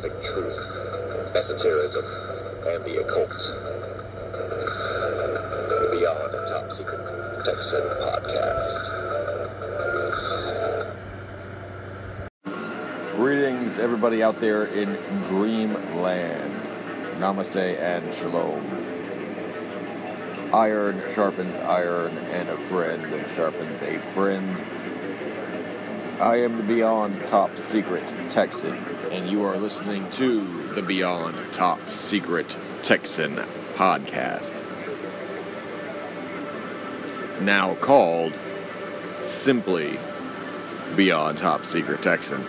theosophic truth, esotericism, and the occult. Beyond the Top Secret Texan podcast. Greetings, everybody out there in dreamland. Namaste and shalom. Iron sharpens iron, and a friend sharpens a friend. I am the Beyond Top Secret Texan, and you are listening to the Beyond Top Secret Texan podcast. Now called simply Beyond Top Secret Texan.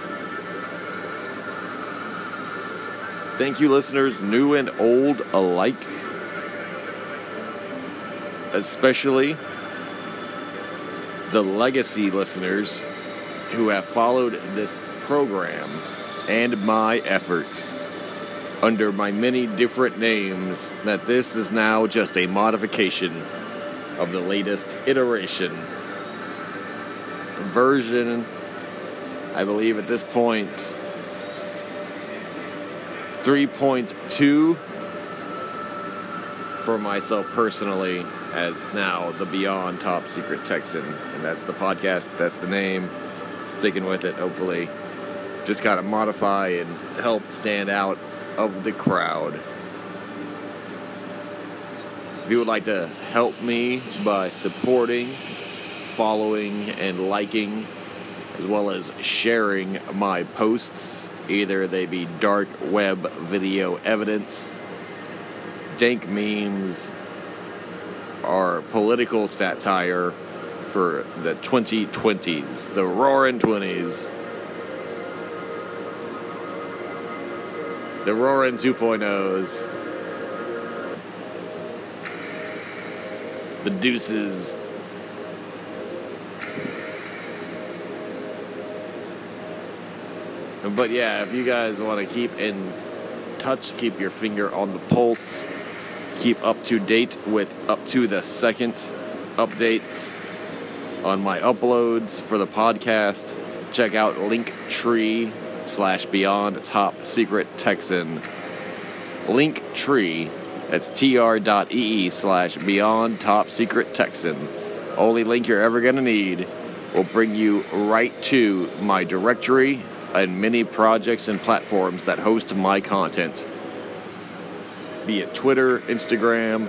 Thank you, listeners, new and old alike. Especially the legacy listeners who have followed this program and my efforts under my many different names, that this is now just a modification of the latest iteration. Version, I believe at this point, 3.2 for myself personally as now the Beyond Top Secret Texan. And that's the podcast, that's the name. Sticking with it, hopefully. Just kind of modify and help stand out of the crowd. If you would like to help me by supporting, following, and liking, as well as sharing my posts, either they be dark web video evidence, dank memes, or political satire for the 2020s, the roaring 20s. The roaring 2.0s. The deuces. But yeah, if you guys want to keep in touch, keep your finger on the pulse, keep up to date with up to the second updates on my uploads for the podcast, check out Linktree slash Beyond Top Secret Texan. link tree. that's tr.ee slash Beyond Top Secret Texan. Only link you're ever going to need will bring you right to my directory and many projects and platforms that host my content. Be it Twitter, Instagram,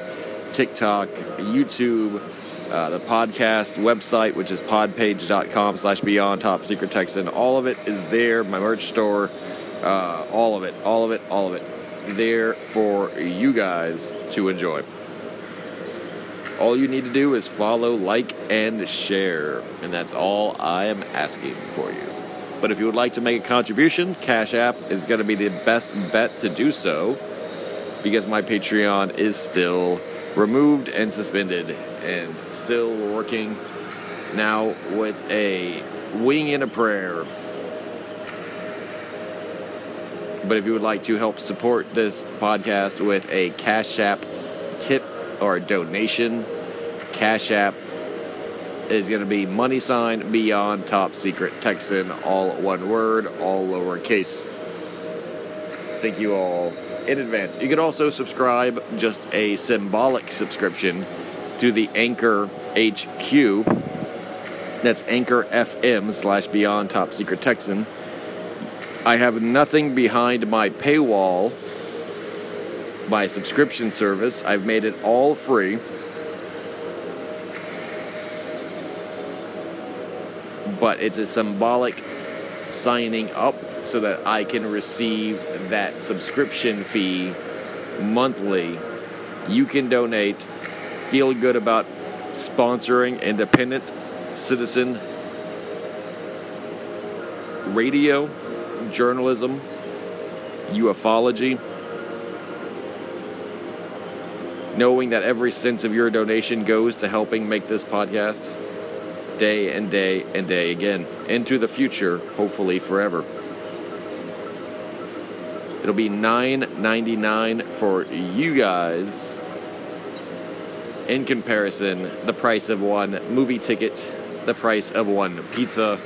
TikTok, YouTube, uh, the podcast website, which is podpage.com slash beyond top secret Texan. All of it is there. My merch store, uh, all of it, all of it, all of it. There for you guys to enjoy. All you need to do is follow, like, and share. And that's all I am asking for you. But if you would like to make a contribution, Cash App is going to be the best bet to do so because my Patreon is still removed and suspended and still working now with a wing and a prayer. But if you would like to help support this podcast with a Cash App tip or donation, Cash App is going to be money sign beyond top secret Texan, all one word, all lowercase. Thank you all in advance. You can also subscribe, just a symbolic subscription, to the Anchor HQ. That's Anchor FM slash Beyond Top Secret Texan. I have nothing behind my paywall, my subscription service. I've made it all free. But it's a symbolic signing up so that I can receive that subscription fee monthly, you can donate. Feel good about sponsoring independent citizen radio, journalism, ufology. Knowing that every cent of your donation goes to helping make this podcast day and day and day again into the future, hopefully forever. It'll be $9.99 for you guys. In comparison, the price of one movie ticket, the price of one pizza,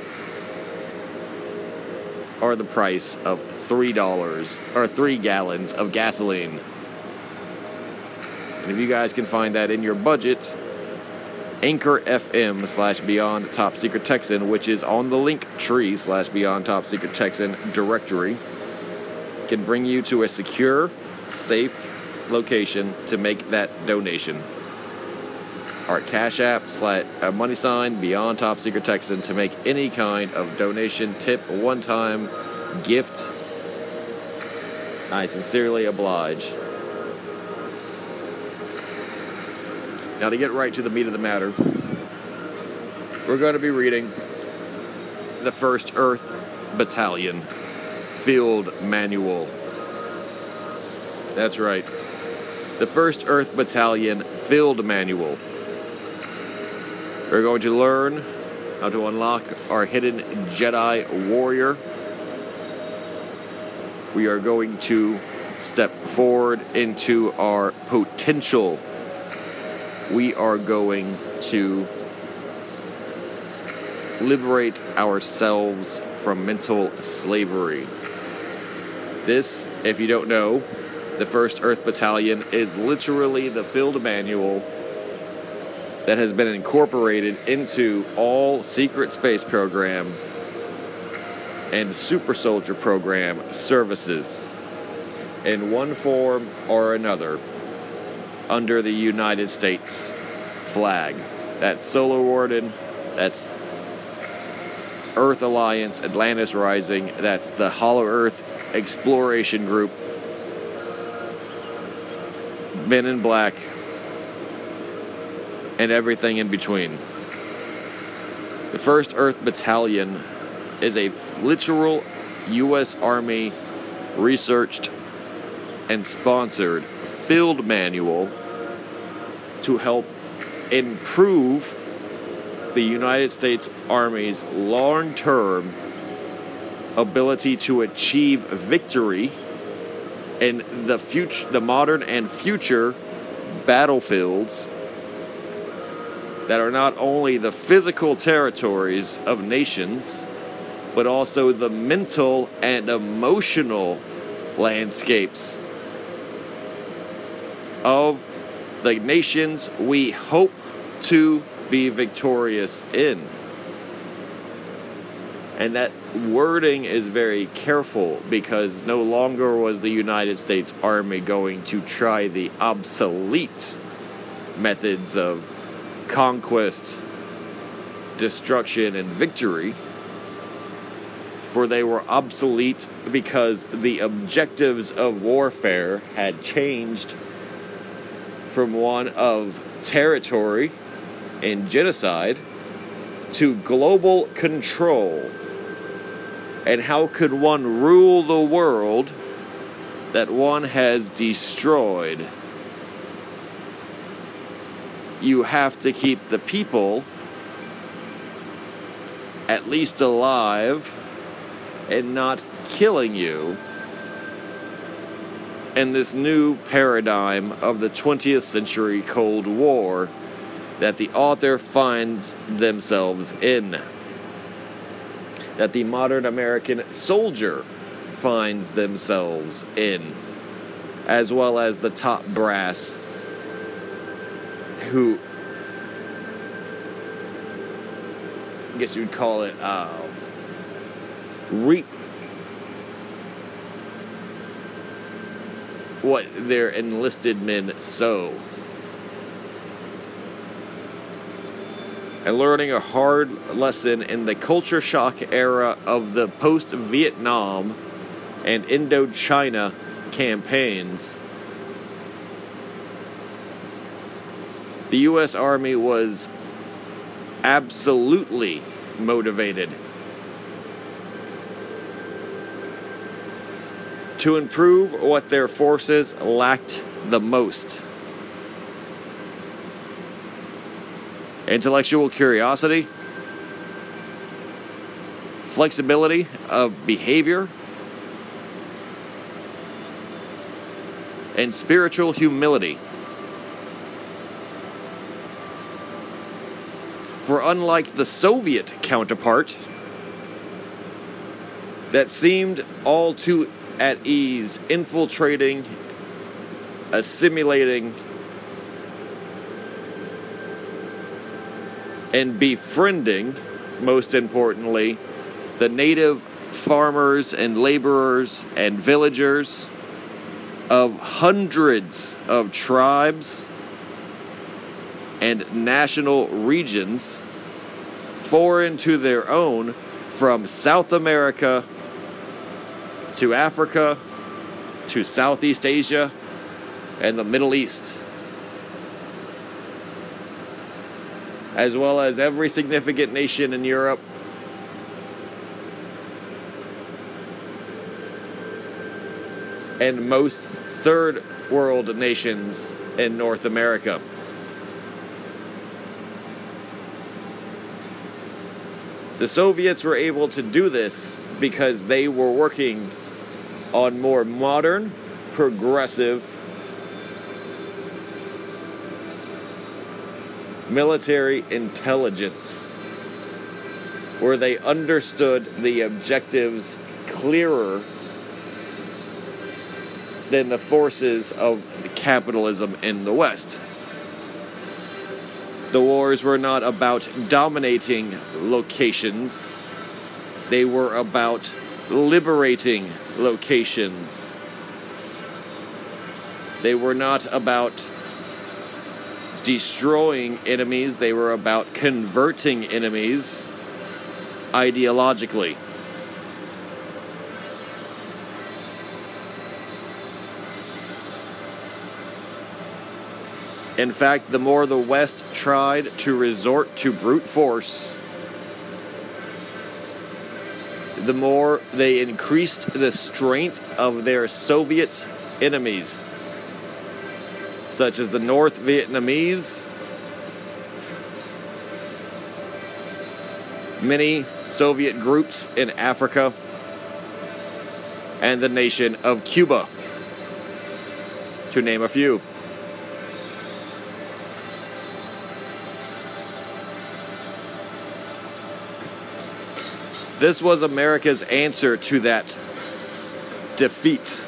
or the price of $3 or 3 gallons of gasoline. And if you guys can find that in your budget, Anchor FM slash Beyond Top Secret Texan, which is on the link tree slash Beyond Top Secret Texan directory can bring you to a secure, safe location to make that donation. Our Cash App, slash, uh, money sign, Beyond Top Secret Texan to make any kind of donation, tip, one time, gift. I sincerely oblige. Now, to get right to the meat of the matter, we're going to be reading the 1st Earth Battalion Field Manual. That's right. The 1st Earth Battalion Field Manual. We're going to learn how to unlock our hidden Jedi warrior. We are going to step forward into our potential. We are going to liberate ourselves from mental slavery. This, if you don't know, the 1st Earth Battalion is literally the field manual that has been incorporated into all secret space program and super soldier program services in one form or another under the United States flag. That's Solar Warden, that's Earth Alliance, Atlantis Rising, that's the Hollow Earth exploration group, Men in Black, and everything in between. The 1st Earth Battalion is a literal U.S. Army researched and sponsored field manual to help improve the United States Army's long term ability to achieve victory in the future, the modern and future battlefields that are not only the physical territories of nations, but also the mental and emotional landscapes of the nations we hope to be victorious in. And that wording is very careful because no longer was the United States Army going to try the obsolete methods of conquest, destruction, and victory. For they were obsolete because the objectives of warfare had changed from one of territory and genocide to global control and how could one rule the world that one has destroyed? You have to keep the people at least alive and not killing you in this new paradigm of the 20th century Cold War that the author finds themselves in that the modern American soldier finds themselves in, as well as the top brass who, I guess you'd call it, uh, reap what their enlisted men sow. And learning a hard lesson in the culture shock era of the post Vietnam and Indochina campaigns. The U.S. Army was absolutely motivated to improve what their forces lacked the most intellectual curiosity, flexibility of behavior, and spiritual humility. For unlike the Soviet counterpart, that seemed all too at ease infiltrating, assimilating, and befriending, most importantly, the native farmers and laborers and villagers of hundreds of tribes and national regions foreign to their own from South America to Africa to Southeast Asia and the Middle East. As well as every significant nation in Europe. And most third world nations in North America. The Soviets were able to do this because they were working on more modern, progressive military intelligence, where they understood the objectives clearer than the forces of capitalism in the West. The wars were not about dominating locations, they were about liberating locations. They were not about destroying enemies, they were about converting enemies ideologically. In fact, the more the West tried to resort to brute force, the more they increased the strength of their Soviet enemies, such as the North Vietnamese, many Soviet groups in Africa, and the nation of Cuba, to name a few. This was America's answer to that defeat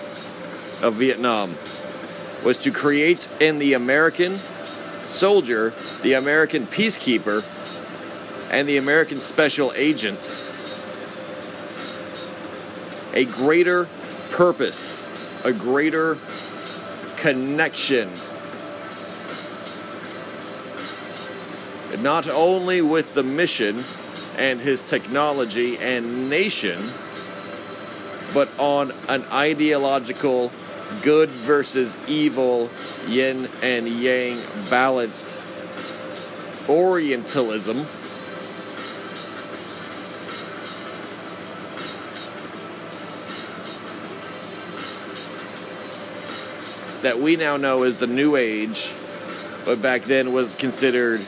of Vietnam was to create in the American soldier, the American peacekeeper, and the American special agent a greater purpose, a greater connection. Not only with the mission and his technology and nation, but on an ideological good versus evil, yin and yang balanced Orientalism. That we now know as the New Age, but back then was considered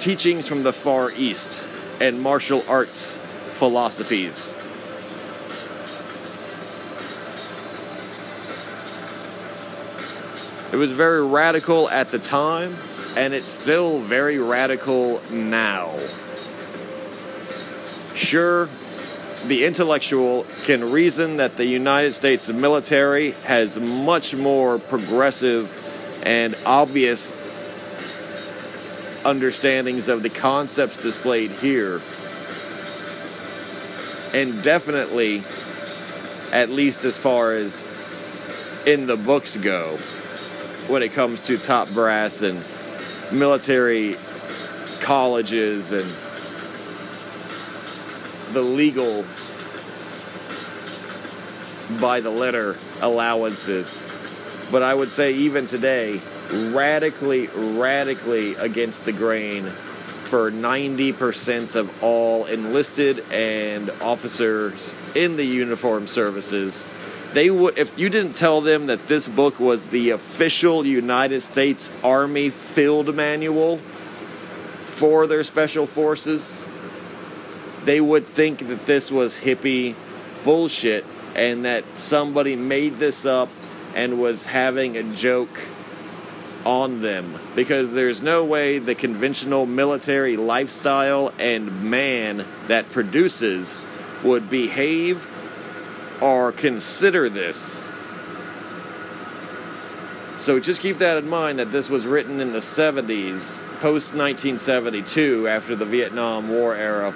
teachings from the Far East and martial arts philosophies. It was very radical at the time, and it's still very radical now. Sure, the intellectual can reason that the United States military has much more progressive and obvious understandings of the concepts displayed here. And definitely, at least as far as in the books go, when it comes to top brass and military colleges and the legal by the letter allowances. But I would say even today, radically, radically against the grain for 90% of all enlisted and officers in the uniform services. They would if you didn't tell them that this book was the official United States Army field manual for their special forces, they would think that this was hippie bullshit and that somebody made this up and was having a joke on them. Because there's no way the conventional military lifestyle and man that produces would behave or consider this. So just keep that in mind that this was written in the 70s, post 1972, after the Vietnam War era.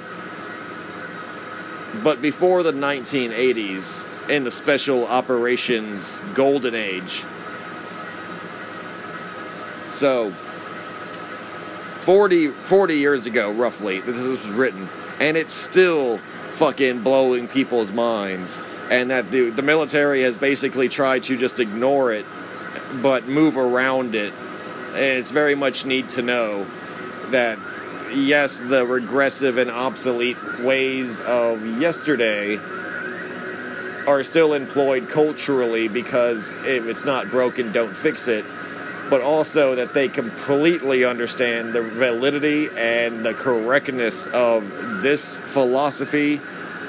But before the 1980s, in the special operations golden age. So, 40, 40 years ago, roughly, this was written, and it's still fucking blowing people's minds. And that the, the military has basically tried to just ignore it, but move around it. And it's very much need to know that, yes, the regressive and obsolete ways of yesterday are still employed culturally because if it's not broken, don't fix it. But also that they completely understand the validity and the correctness of this philosophy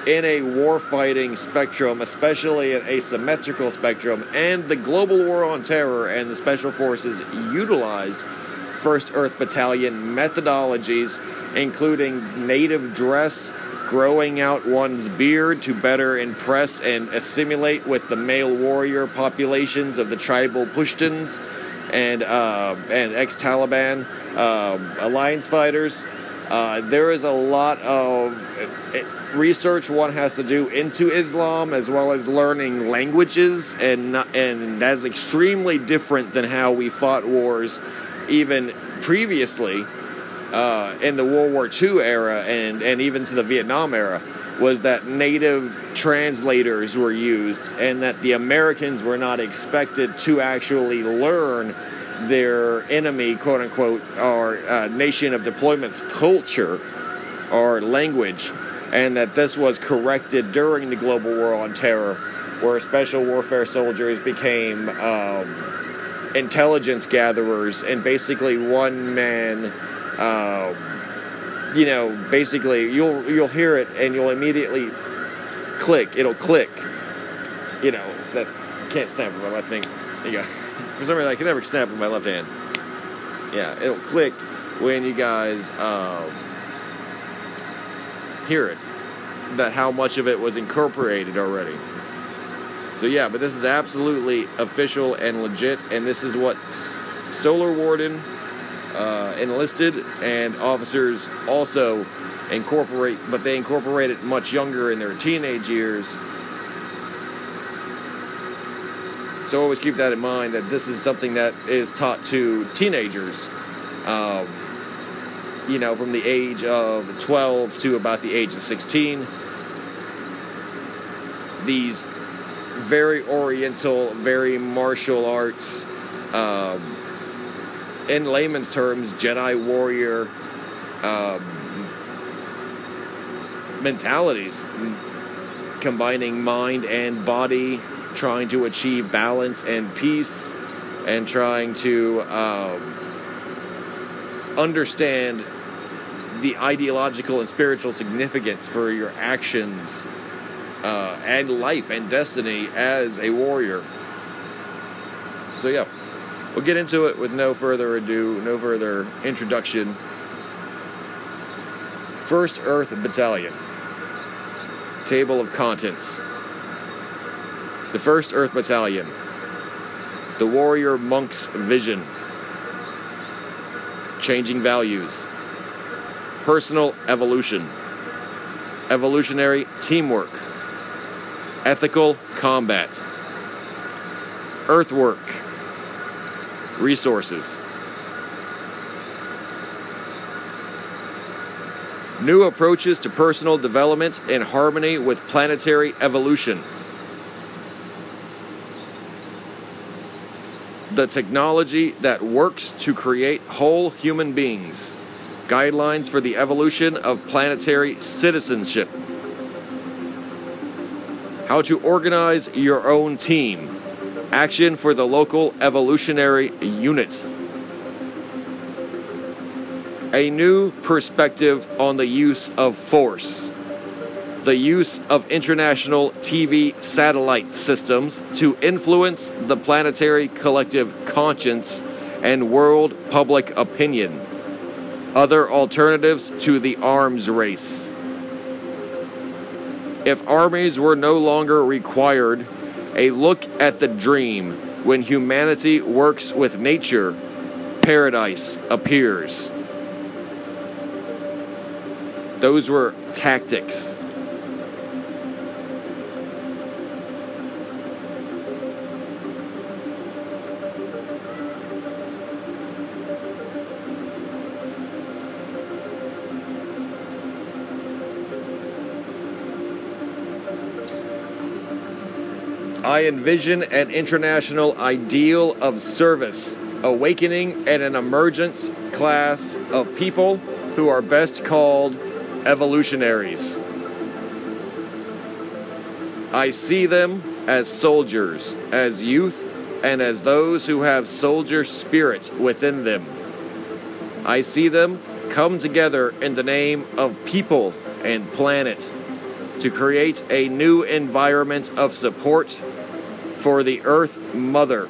in a warfighting spectrum, especially an asymmetrical spectrum, and the global war on terror and the special forces utilized 1st Earth Battalion methodologies, including native dress, growing out one's beard to better impress and assimilate with the male warrior populations of the tribal Pushtuns and uh, and ex-Taliban uh, alliance fighters. Uh, there is a lot of research one has to do into Islam as well as learning languages, and and that's extremely different than how we fought wars even previously uh, in the World War II era and, and even to the Vietnam era was that native translators were used and that the Americans were not expected to actually learn their enemy, quote unquote, or uh, nation of deployment's culture or language, and that this was corrected during the global war on terror, where special warfare soldiers became um, intelligence gatherers and basically one man um, you know, basically you'll you'll hear it and you'll immediately click. It'll click. You know that can't snap with my left. There you go. For some reason, I can never snap with my left hand. Yeah, it'll click when you guys um, hear it. That how much of it was incorporated already. So yeah, but this is absolutely official and legit, and this is what Solar Warden uh, enlisted and officers also incorporate, but they incorporate it much younger in their teenage years. So always keep that in mind that this is something that is taught to teenagers, um, you know, from the age of 12 to about the age of 16. These very oriental, very martial arts. Um, in layman's terms, Jedi warrior um, mentalities, combining mind and body, trying to achieve balance and peace, and trying to um, understand the ideological and spiritual significance for your actions uh, and life and destiny as a warrior. So, yeah. We'll get into it with no further ado, no further introduction. First Earth Battalion. Table of Contents. The First Earth Battalion. The Warrior Monk's Vision. Changing Values. Personal Evolution. Evolutionary Teamwork. Ethical Combat. Earthwork resources. New approaches to personal development in harmony with planetary evolution. The technology that works to create whole human beings. Guidelines for the evolution of planetary citizenship. How to organize your own team. Action for the local evolutionary unit. A new perspective on the use of force. The use of international TV satellite systems to influence the planetary collective conscience and world public opinion. Other alternatives to the arms race. If armies were no longer required, a look at the dream when humanity works with nature, paradise appears. Those were tactics. I envision an international ideal of service, awakening and an emergence class of people who are best called evolutionaries. I see them as soldiers, as youth, and as those who have soldier spirit within them. I see them come together in the name of people and planet to create a new environment of support for the Earth Mother.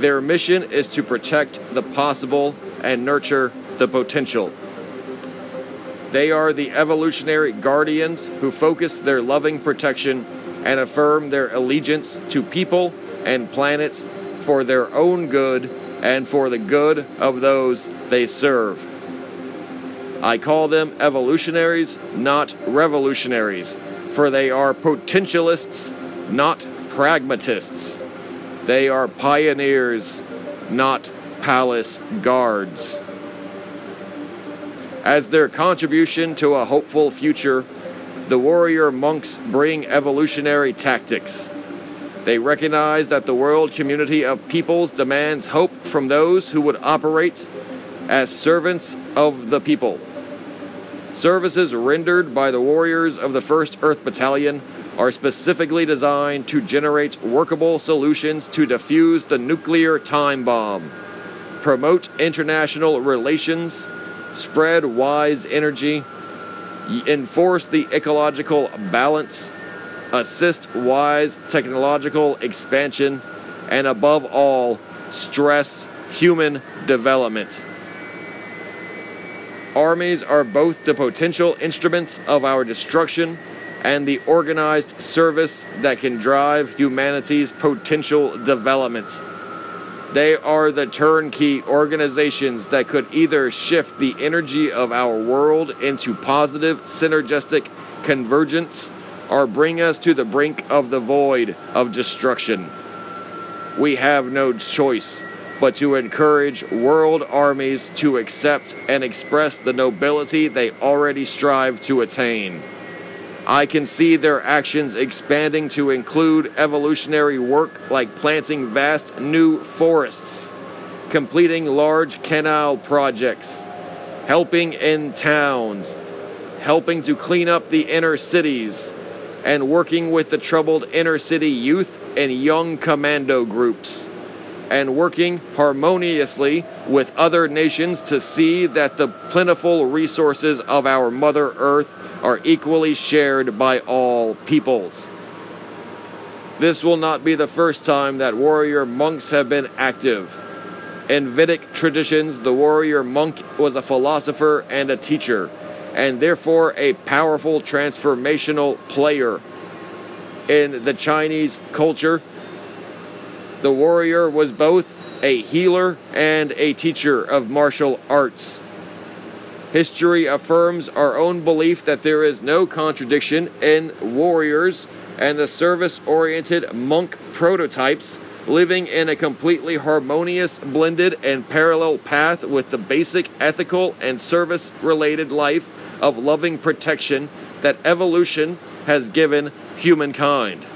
Their mission is to protect the possible and nurture the potential. They are the evolutionary guardians who focus their loving protection and affirm their allegiance to people and planets for their own good and for the good of those they serve. I call them evolutionaries, not revolutionaries, for they are potentialists, not pragmatists. They are pioneers, not palace guards. As their contribution to a hopeful future, the warrior monks bring evolutionary tactics. They recognize that the world community of peoples demands hope from those who would operate as servants of the people. Services rendered by the warriors of the 1st Earth Battalion are specifically designed to generate workable solutions to defuse the nuclear time bomb, promote international relations, spread wise energy, enforce the ecological balance, assist wise technological expansion, and above all, stress human development. Armies are both the potential instruments of our destruction and the organized service that can drive humanity's potential development. They are the turnkey organizations that could either shift the energy of our world into positive, synergistic convergence or bring us to the brink of the void of destruction. We have no choice but to encourage world armies to accept and express the nobility they already strive to attain. I can see their actions expanding to include evolutionary work like planting vast new forests, completing large canal projects, helping in towns, helping to clean up the inner cities, and working with the troubled inner city youth and young commando groups, and working harmoniously with other nations to see that the plentiful resources of our Mother Earth are equally shared by all peoples. This will not be the first time that warrior monks have been active. In Vedic traditions, the warrior monk was a philosopher and a teacher, and therefore a powerful transformational player. In the Chinese culture, the warrior was both a healer and a teacher of martial arts. History affirms our own belief that there is no contradiction in warriors and the service oriented monk prototypes living in a completely harmonious, blended, and parallel path with the basic ethical and service related life of loving protection that evolution has given humankind.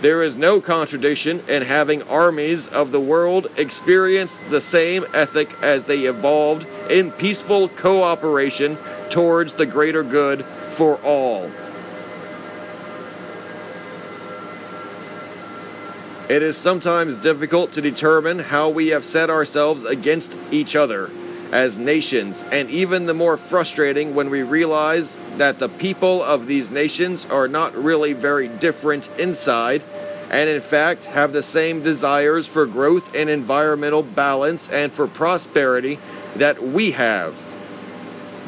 There is no contradiction in having armies of the world experience the same ethic as they evolved in peaceful cooperation towards the greater good for all. It is sometimes difficult to determine how we have set ourselves against each other as nations, and even the more frustrating when we realize that the people of these nations are not really very different inside, and in fact have the same desires for growth and environmental balance and for prosperity that we have.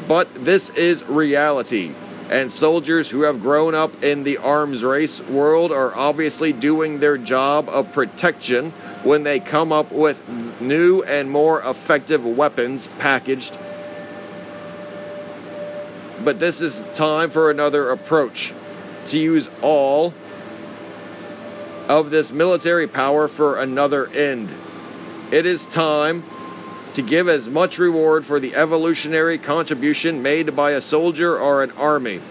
But this is reality and soldiers who have grown up in the arms race world are obviously doing their job of protection when they come up with new and more effective weapons packaged. But this is time for another approach to use all of this military power for another end. It is time to give as much reward for the evolutionary contribution made by a soldier or an army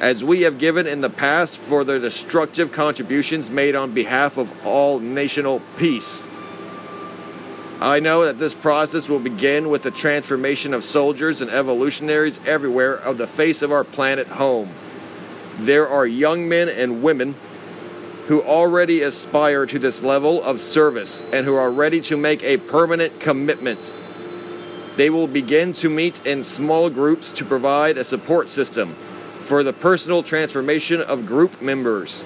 as we have given in the past for the destructive contributions made on behalf of all national peace. I know that this process will begin with the transformation of soldiers and evolutionaries everywhere of the face of our planet home. There are young men and women who already aspire to this level of service and who are ready to make a permanent commitment they will begin to meet in small groups to provide a support system for the personal transformation of group members.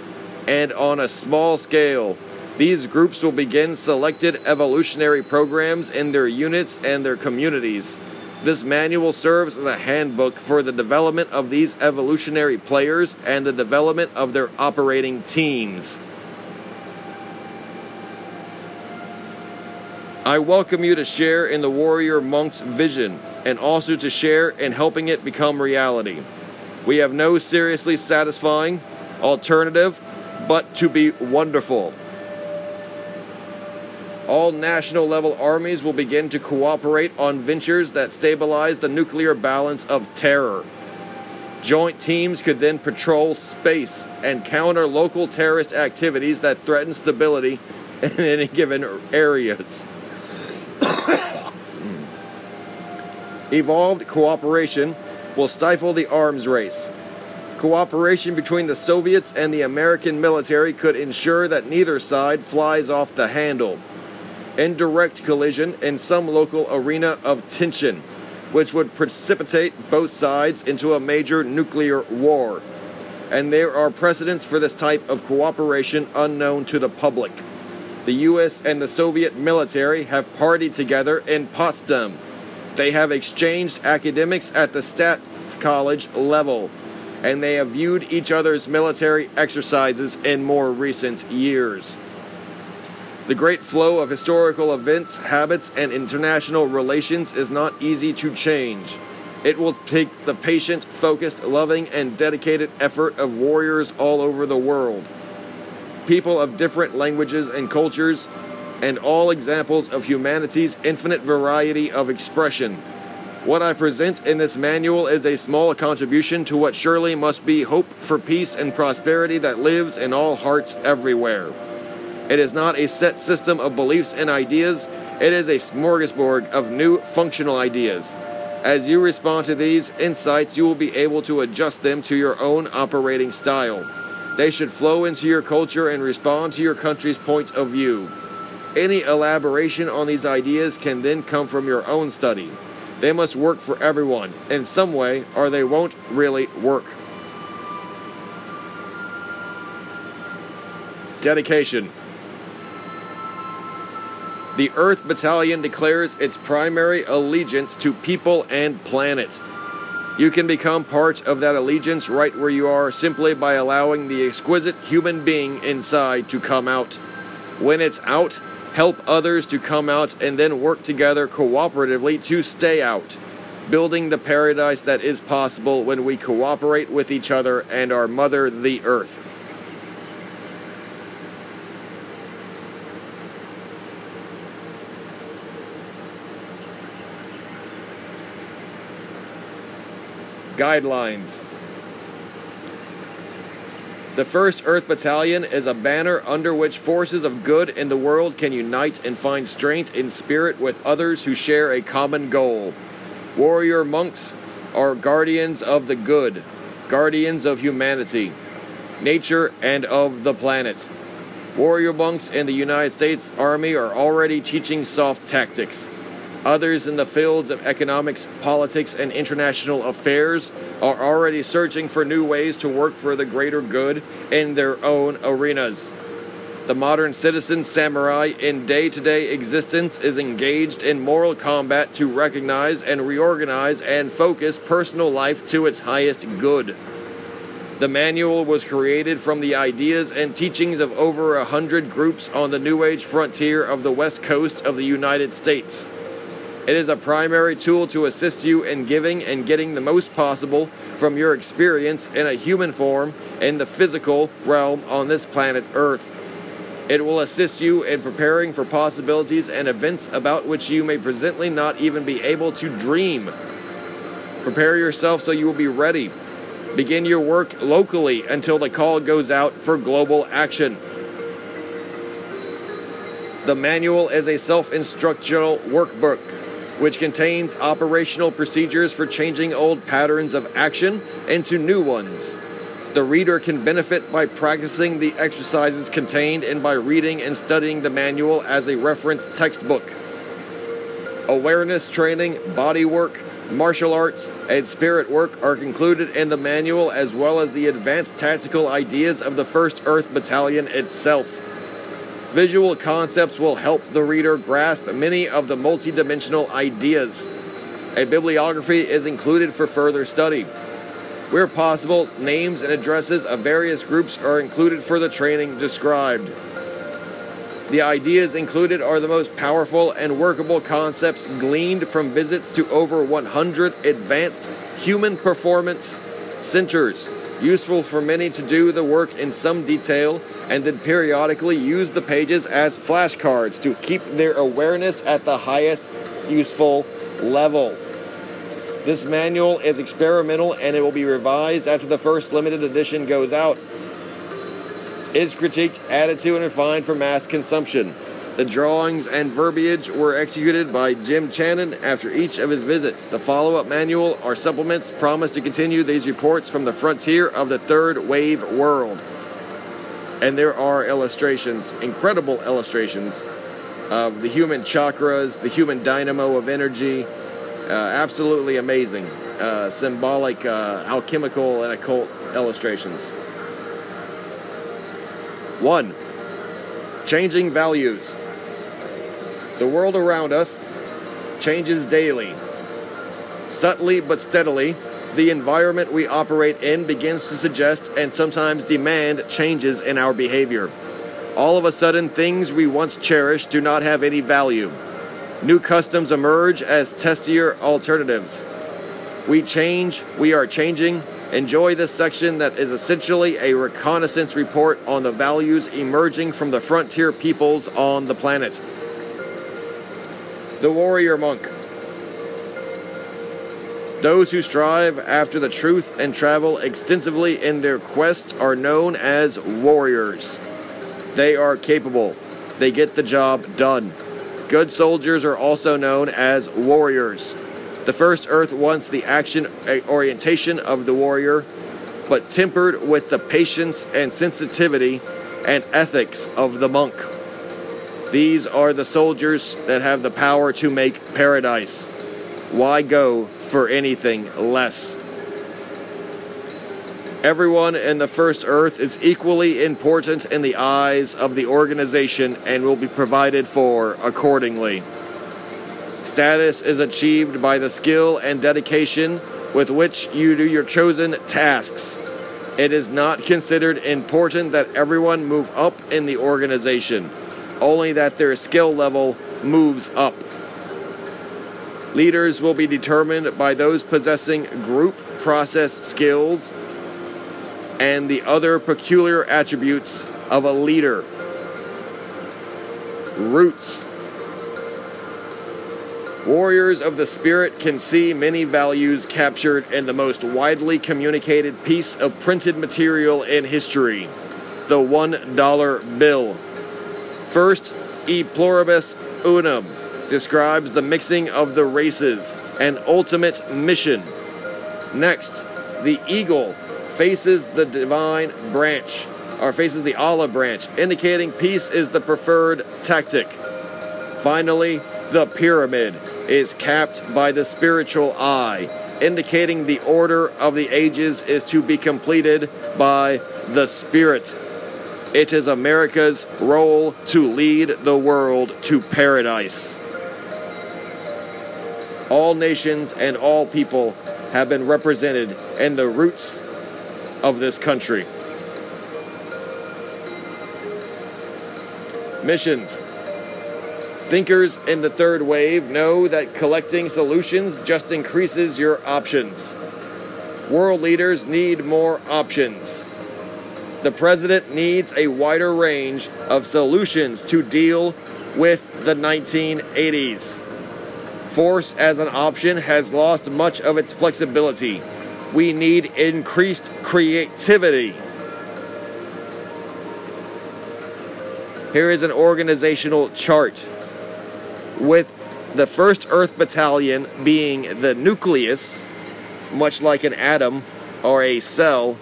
And on a small scale, these groups will begin selected evolutionary programs in their units and their communities. This manual serves as a handbook for the development of these evolutionary players and the development of their operating teams. I welcome you to share in the warrior monk's vision and also to share in helping it become reality. We have no seriously satisfying alternative but to be wonderful. All national level armies will begin to cooperate on ventures that stabilize the nuclear balance of terror. Joint teams could then patrol space and counter local terrorist activities that threaten stability in any given areas. Evolved cooperation will stifle the arms race. Cooperation between the Soviets and the American military could ensure that neither side flies off the handle. Indirect collision in some local arena of tension, which would precipitate both sides into a major nuclear war. And there are precedents for this type of cooperation unknown to the public. The US and the Soviet military have partied together in Potsdam they have exchanged academics at the Staff College level, and they have viewed each other's military exercises in more recent years. The great flow of historical events, habits, and international relations is not easy to change. It will take the patient, focused, loving, and dedicated effort of warriors all over the world. People of different languages and cultures and all examples of humanity's infinite variety of expression. What I present in this manual is a small contribution to what surely must be hope for peace and prosperity that lives in all hearts everywhere. It is not a set system of beliefs and ideas, it is a smorgasbord of new functional ideas. As you respond to these insights, you will be able to adjust them to your own operating style. They should flow into your culture and respond to your country's point of view. Any elaboration on these ideas can then come from your own study. They must work for everyone in some way, or they won't really work. Dedication The Earth Battalion declares its primary allegiance to people and planet. You can become part of that allegiance right where you are simply by allowing the exquisite human being inside to come out. When it's out, help others to come out, and then work together cooperatively to stay out, building the paradise that is possible when we cooperate with each other and our mother, the earth. Guidelines the 1st Earth Battalion is a banner under which forces of good in the world can unite and find strength in spirit with others who share a common goal. Warrior monks are guardians of the good, guardians of humanity, nature, and of the planet. Warrior monks in the United States Army are already teaching soft tactics. Others in the fields of economics, politics, and international affairs are already searching for new ways to work for the greater good in their own arenas. The modern citizen samurai in day to day existence is engaged in moral combat to recognize and reorganize and focus personal life to its highest good. The manual was created from the ideas and teachings of over a hundred groups on the New Age frontier of the west coast of the United States. It is a primary tool to assist you in giving and getting the most possible from your experience in a human form in the physical realm on this planet Earth. It will assist you in preparing for possibilities and events about which you may presently not even be able to dream. Prepare yourself so you will be ready. Begin your work locally until the call goes out for global action. The manual is a self instructional workbook which contains operational procedures for changing old patterns of action into new ones. The reader can benefit by practicing the exercises contained and by reading and studying the manual as a reference textbook. Awareness training, body work, martial arts, and spirit work are included in the manual as well as the advanced tactical ideas of the 1st Earth Battalion itself. Visual concepts will help the reader grasp many of the multidimensional ideas. A bibliography is included for further study. Where possible, names and addresses of various groups are included for the training described. The ideas included are the most powerful and workable concepts gleaned from visits to over 100 advanced human performance centers, useful for many to do the work in some detail and then periodically use the pages as flashcards to keep their awareness at the highest useful level. This manual is experimental and it will be revised after the first limited edition goes out. It is critiqued, added to, and refined for mass consumption. The drawings and verbiage were executed by Jim Channon after each of his visits. The follow up manual are supplements promise to continue these reports from the frontier of the third wave world and there are illustrations, incredible illustrations of the human chakras, the human dynamo of energy. Uh, absolutely amazing, uh, symbolic, uh, alchemical, and occult illustrations. One, changing values. The world around us changes daily. Subtly but steadily, the environment we operate in begins to suggest and sometimes demand changes in our behavior. All of a sudden, things we once cherished do not have any value. New customs emerge as testier alternatives. We change, we are changing. Enjoy this section that is essentially a reconnaissance report on the values emerging from the frontier peoples on the planet. The Warrior Monk. Those who strive after the truth and travel extensively in their quest are known as warriors. They are capable, they get the job done. Good soldiers are also known as warriors. The first earth wants the action eh, orientation of the warrior, but tempered with the patience and sensitivity and ethics of the monk. These are the soldiers that have the power to make paradise. Why go for anything less? Everyone in the First Earth is equally important in the eyes of the organization and will be provided for accordingly. Status is achieved by the skill and dedication with which you do your chosen tasks. It is not considered important that everyone move up in the organization, only that their skill level moves up. Leaders will be determined by those possessing group process skills and the other peculiar attributes of a leader. Roots. Warriors of the Spirit can see many values captured in the most widely communicated piece of printed material in history the $1 bill. First, E Pluribus Unum describes the mixing of the races, an ultimate mission. Next, the eagle faces the divine branch, or faces the olive branch, indicating peace is the preferred tactic. Finally, the pyramid is capped by the spiritual eye, indicating the order of the ages is to be completed by the Spirit. It is America's role to lead the world to paradise. All nations and all people have been represented in the roots of this country. Missions. Thinkers in the third wave know that collecting solutions just increases your options. World leaders need more options. The president needs a wider range of solutions to deal with the 1980s. Force as an option has lost much of its flexibility. We need increased creativity. Here is an organizational chart with the 1st Earth Battalion being the nucleus, much like an atom or a cell,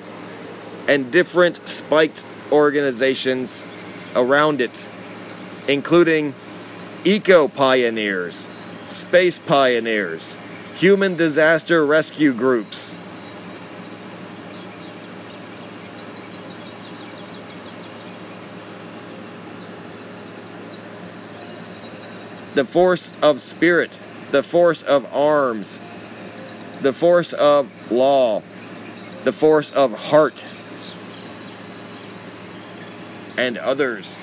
and different spiked organizations around it, including eco pioneers, space pioneers, human disaster rescue groups. The force of spirit, the force of arms, the force of law, the force of heart, and others.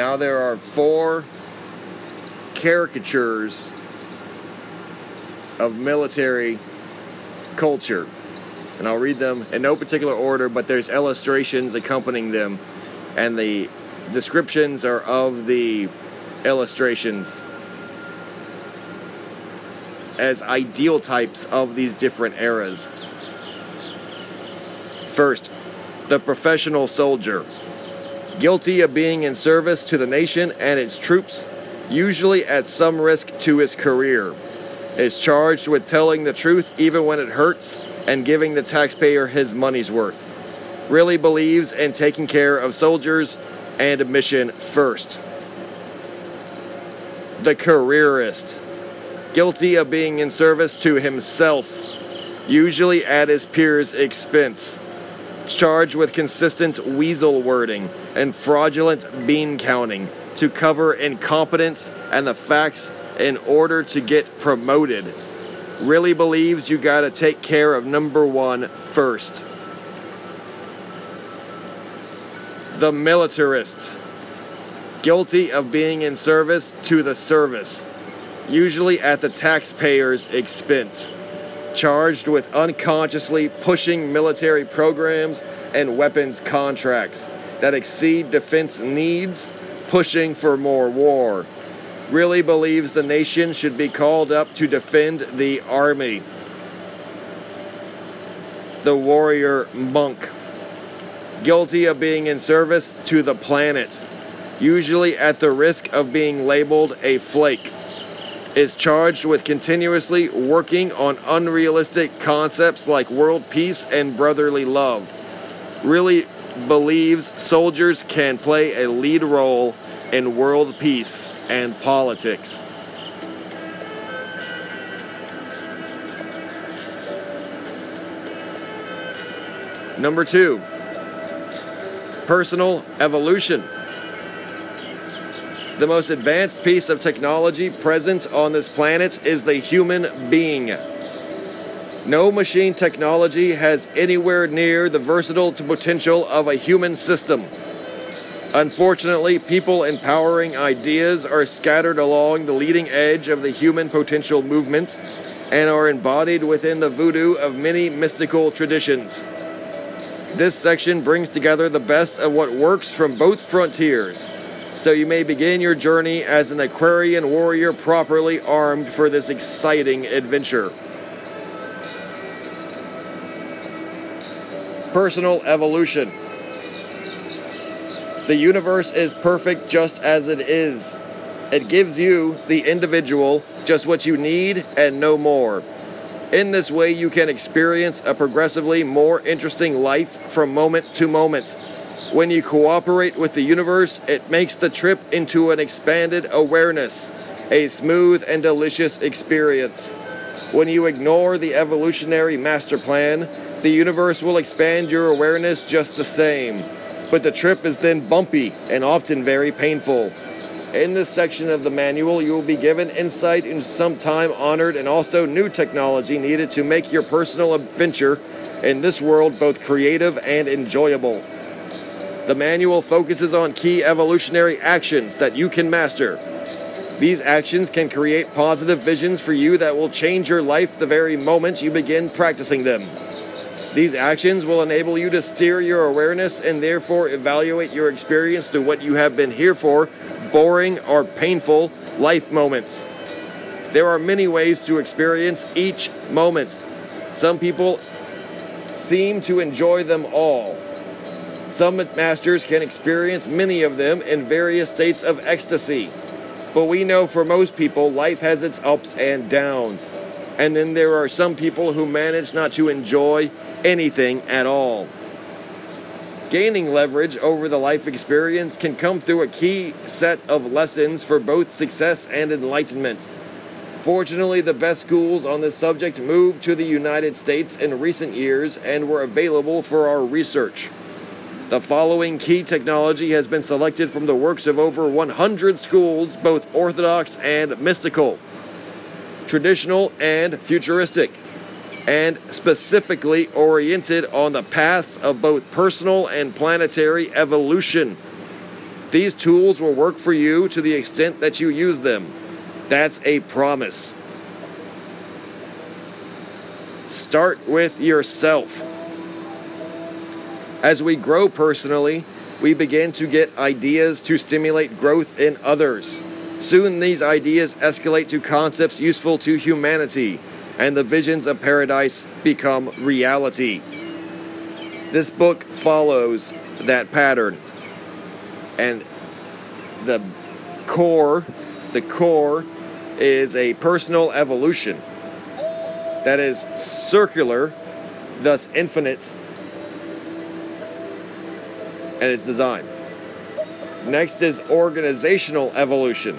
Now there are four caricatures of military culture. And I'll read them in no particular order, but there's illustrations accompanying them. And the descriptions are of the illustrations as ideal types of these different eras. First, the professional soldier guilty of being in service to the nation and its troops, usually at some risk to his career, is charged with telling the truth even when it hurts and giving the taxpayer his money's worth. Really believes in taking care of soldiers and mission first. The careerist, guilty of being in service to himself, usually at his peers' expense charged with consistent weasel wording and fraudulent bean counting to cover incompetence and the facts in order to get promoted. Really believes you gotta take care of number one first. The militarist. Guilty of being in service to the service, usually at the taxpayer's expense charged with unconsciously pushing military programs and weapons contracts that exceed defense needs, pushing for more war. Really believes the nation should be called up to defend the army. The warrior monk. Guilty of being in service to the planet, usually at the risk of being labeled a flake is charged with continuously working on unrealistic concepts like world peace and brotherly love. Really believes soldiers can play a lead role in world peace and politics. Number two, personal evolution. The most advanced piece of technology present on this planet is the human being. No machine technology has anywhere near the versatile potential of a human system. Unfortunately, people empowering ideas are scattered along the leading edge of the human potential movement and are embodied within the voodoo of many mystical traditions. This section brings together the best of what works from both frontiers, so you may begin your journey as an Aquarian warrior properly armed for this exciting adventure. Personal evolution. The universe is perfect just as it is. It gives you, the individual, just what you need and no more. In this way, you can experience a progressively more interesting life from moment to moment. When you cooperate with the universe, it makes the trip into an expanded awareness, a smooth and delicious experience. When you ignore the evolutionary master plan, the universe will expand your awareness just the same but the trip is then bumpy and often very painful. In this section of the manual, you will be given insight into some time honored and also new technology needed to make your personal adventure in this world both creative and enjoyable. The manual focuses on key evolutionary actions that you can master. These actions can create positive visions for you that will change your life the very moment you begin practicing them. These actions will enable you to steer your awareness and therefore evaluate your experience through what you have been here for boring or painful life moments. There are many ways to experience each moment. Some people seem to enjoy them all. Some masters can experience many of them in various states of ecstasy. But we know for most people, life has its ups and downs. And then there are some people who manage not to enjoy anything at all. Gaining leverage over the life experience can come through a key set of lessons for both success and enlightenment. Fortunately, the best schools on this subject moved to the United States in recent years and were available for our research. The following key technology has been selected from the works of over 100 schools, both orthodox and mystical, traditional and futuristic and specifically oriented on the paths of both personal and planetary evolution. These tools will work for you to the extent that you use them. That's a promise. Start with yourself. As we grow personally, we begin to get ideas to stimulate growth in others. Soon, these ideas escalate to concepts useful to humanity and the visions of paradise become reality. This book follows that pattern. And the core, the core is a personal evolution that is circular, thus infinite, and its design. Next is organizational evolution.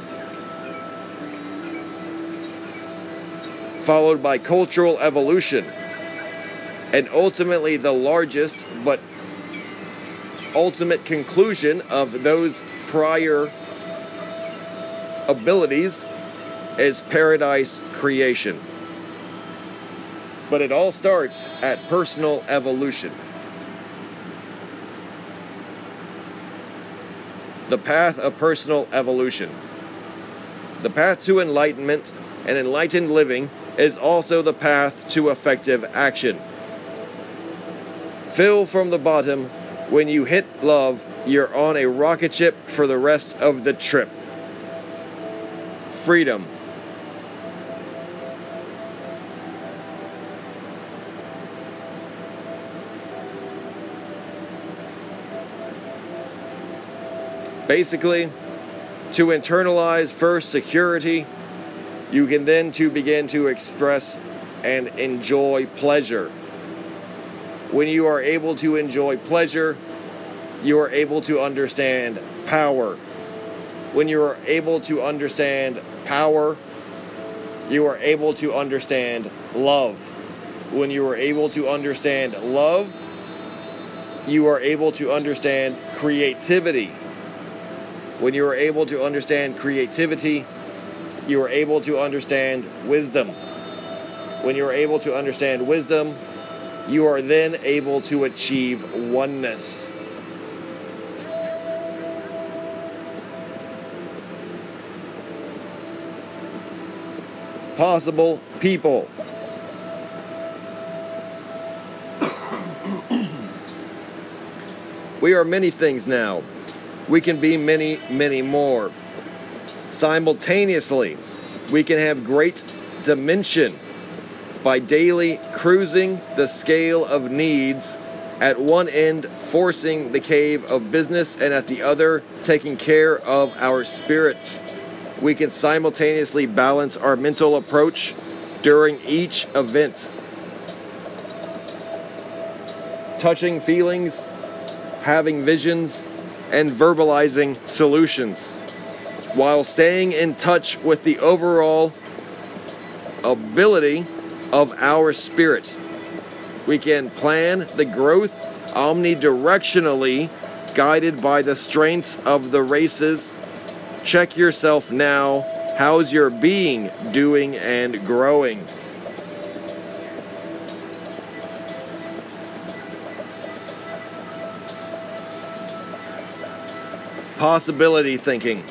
Followed by cultural evolution, and ultimately the largest but ultimate conclusion of those prior abilities is paradise creation. But it all starts at personal evolution. The path of personal evolution. The path to enlightenment and enlightened living is also the path to effective action. Fill from the bottom. When you hit love, you're on a rocket ship for the rest of the trip. Freedom. Basically, to internalize first security you can then to begin to express and enjoy pleasure. When you are able to enjoy pleasure, you are able to understand power. When you are able to understand power, you are able to understand love. When you are able to understand love, you are able to understand creativity. When you are able to understand creativity, you are able to understand wisdom. when you are able to understand wisdom, you are then able to achieve oneness. Possible people. we are many things now. We can be many, many more. Simultaneously, we can have great dimension by daily cruising the scale of needs at one end forcing the cave of business and at the other taking care of our spirits. We can simultaneously balance our mental approach during each event. Touching feelings having visions and verbalizing solutions while staying in touch with the overall ability of our spirit. We can plan the growth omnidirectionally, guided by the strengths of the races. Check yourself now. How's your being doing and growing? Possibility thinking.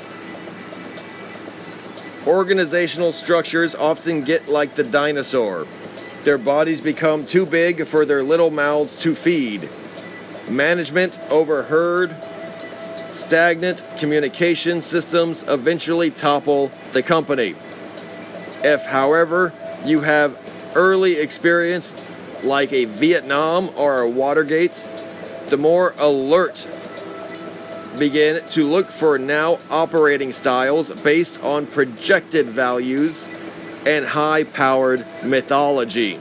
Organizational structures often get like the dinosaur. Their bodies become too big for their little mouths to feed. Management overheard. Stagnant communication systems eventually topple the company. If, however, you have early experience like a Vietnam or a Watergate, the more alert begin to look for now operating styles based on projected values and high powered mythology.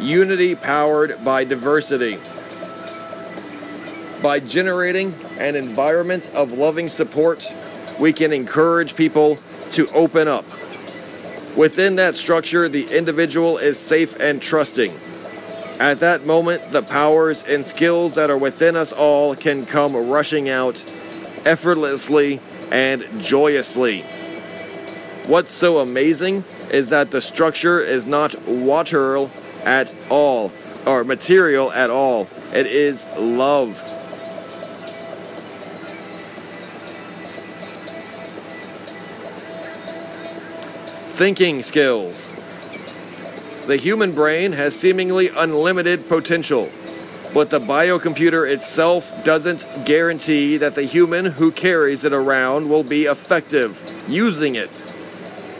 Unity powered by diversity. By generating an environment of loving support, we can encourage people to open up Within that structure, the individual is safe and trusting. At that moment, the powers and skills that are within us all can come rushing out effortlessly and joyously. What's so amazing is that the structure is not water at all, or material at all. It is love. Thinking skills. The human brain has seemingly unlimited potential, but the biocomputer itself doesn't guarantee that the human who carries it around will be effective using it.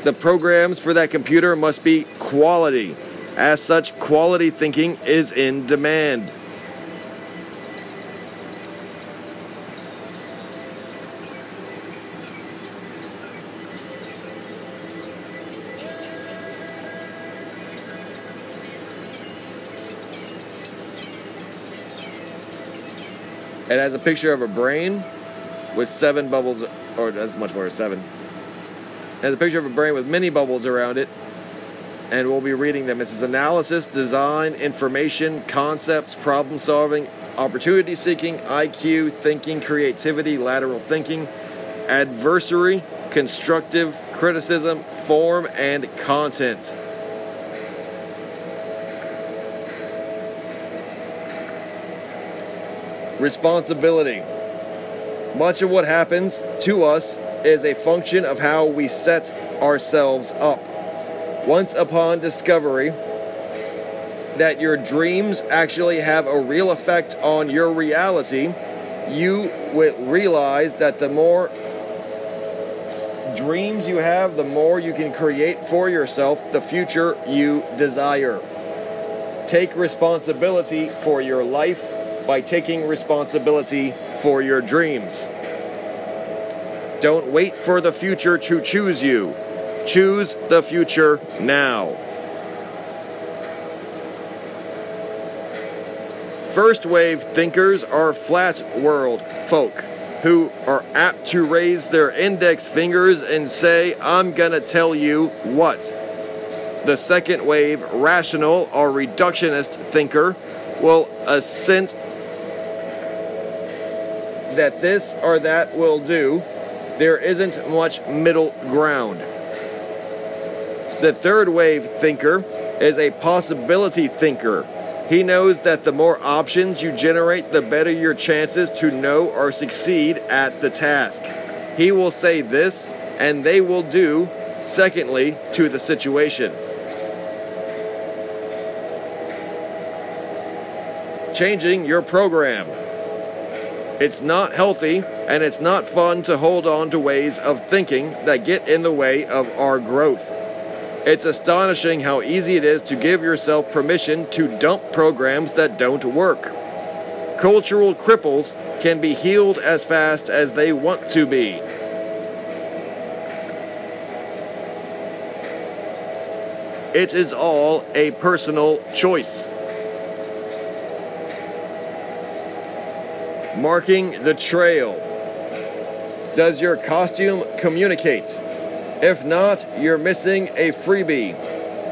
The programs for that computer must be quality. As such, quality thinking is in demand. It has a picture of a brain with seven bubbles, or that's much more, seven. It has a picture of a brain with many bubbles around it, and we'll be reading them. This is analysis, design, information, concepts, problem solving, opportunity seeking, IQ, thinking, creativity, lateral thinking, adversary, constructive criticism, form, and content. Responsibility. Much of what happens to us is a function of how we set ourselves up. Once upon discovery that your dreams actually have a real effect on your reality, you will realize that the more dreams you have, the more you can create for yourself the future you desire. Take responsibility for your life by taking responsibility for your dreams. Don't wait for the future to choose you. Choose the future now. First wave thinkers are flat world folk who are apt to raise their index fingers and say, I'm gonna tell you what. The second wave rational or reductionist thinker will assent that this or that will do, There isn't much middle ground. The third wave thinker is a possibility thinker. He knows that the more options you generate, the better your chances to know or succeed at the task. He will say this, and they will do, secondly, to the situation. Changing your program. It's not healthy and it's not fun to hold on to ways of thinking that get in the way of our growth. It's astonishing how easy it is to give yourself permission to dump programs that don't work. Cultural cripples can be healed as fast as they want to be. It is all a personal choice. Marking the trail. Does your costume communicate? If not, you're missing a freebie.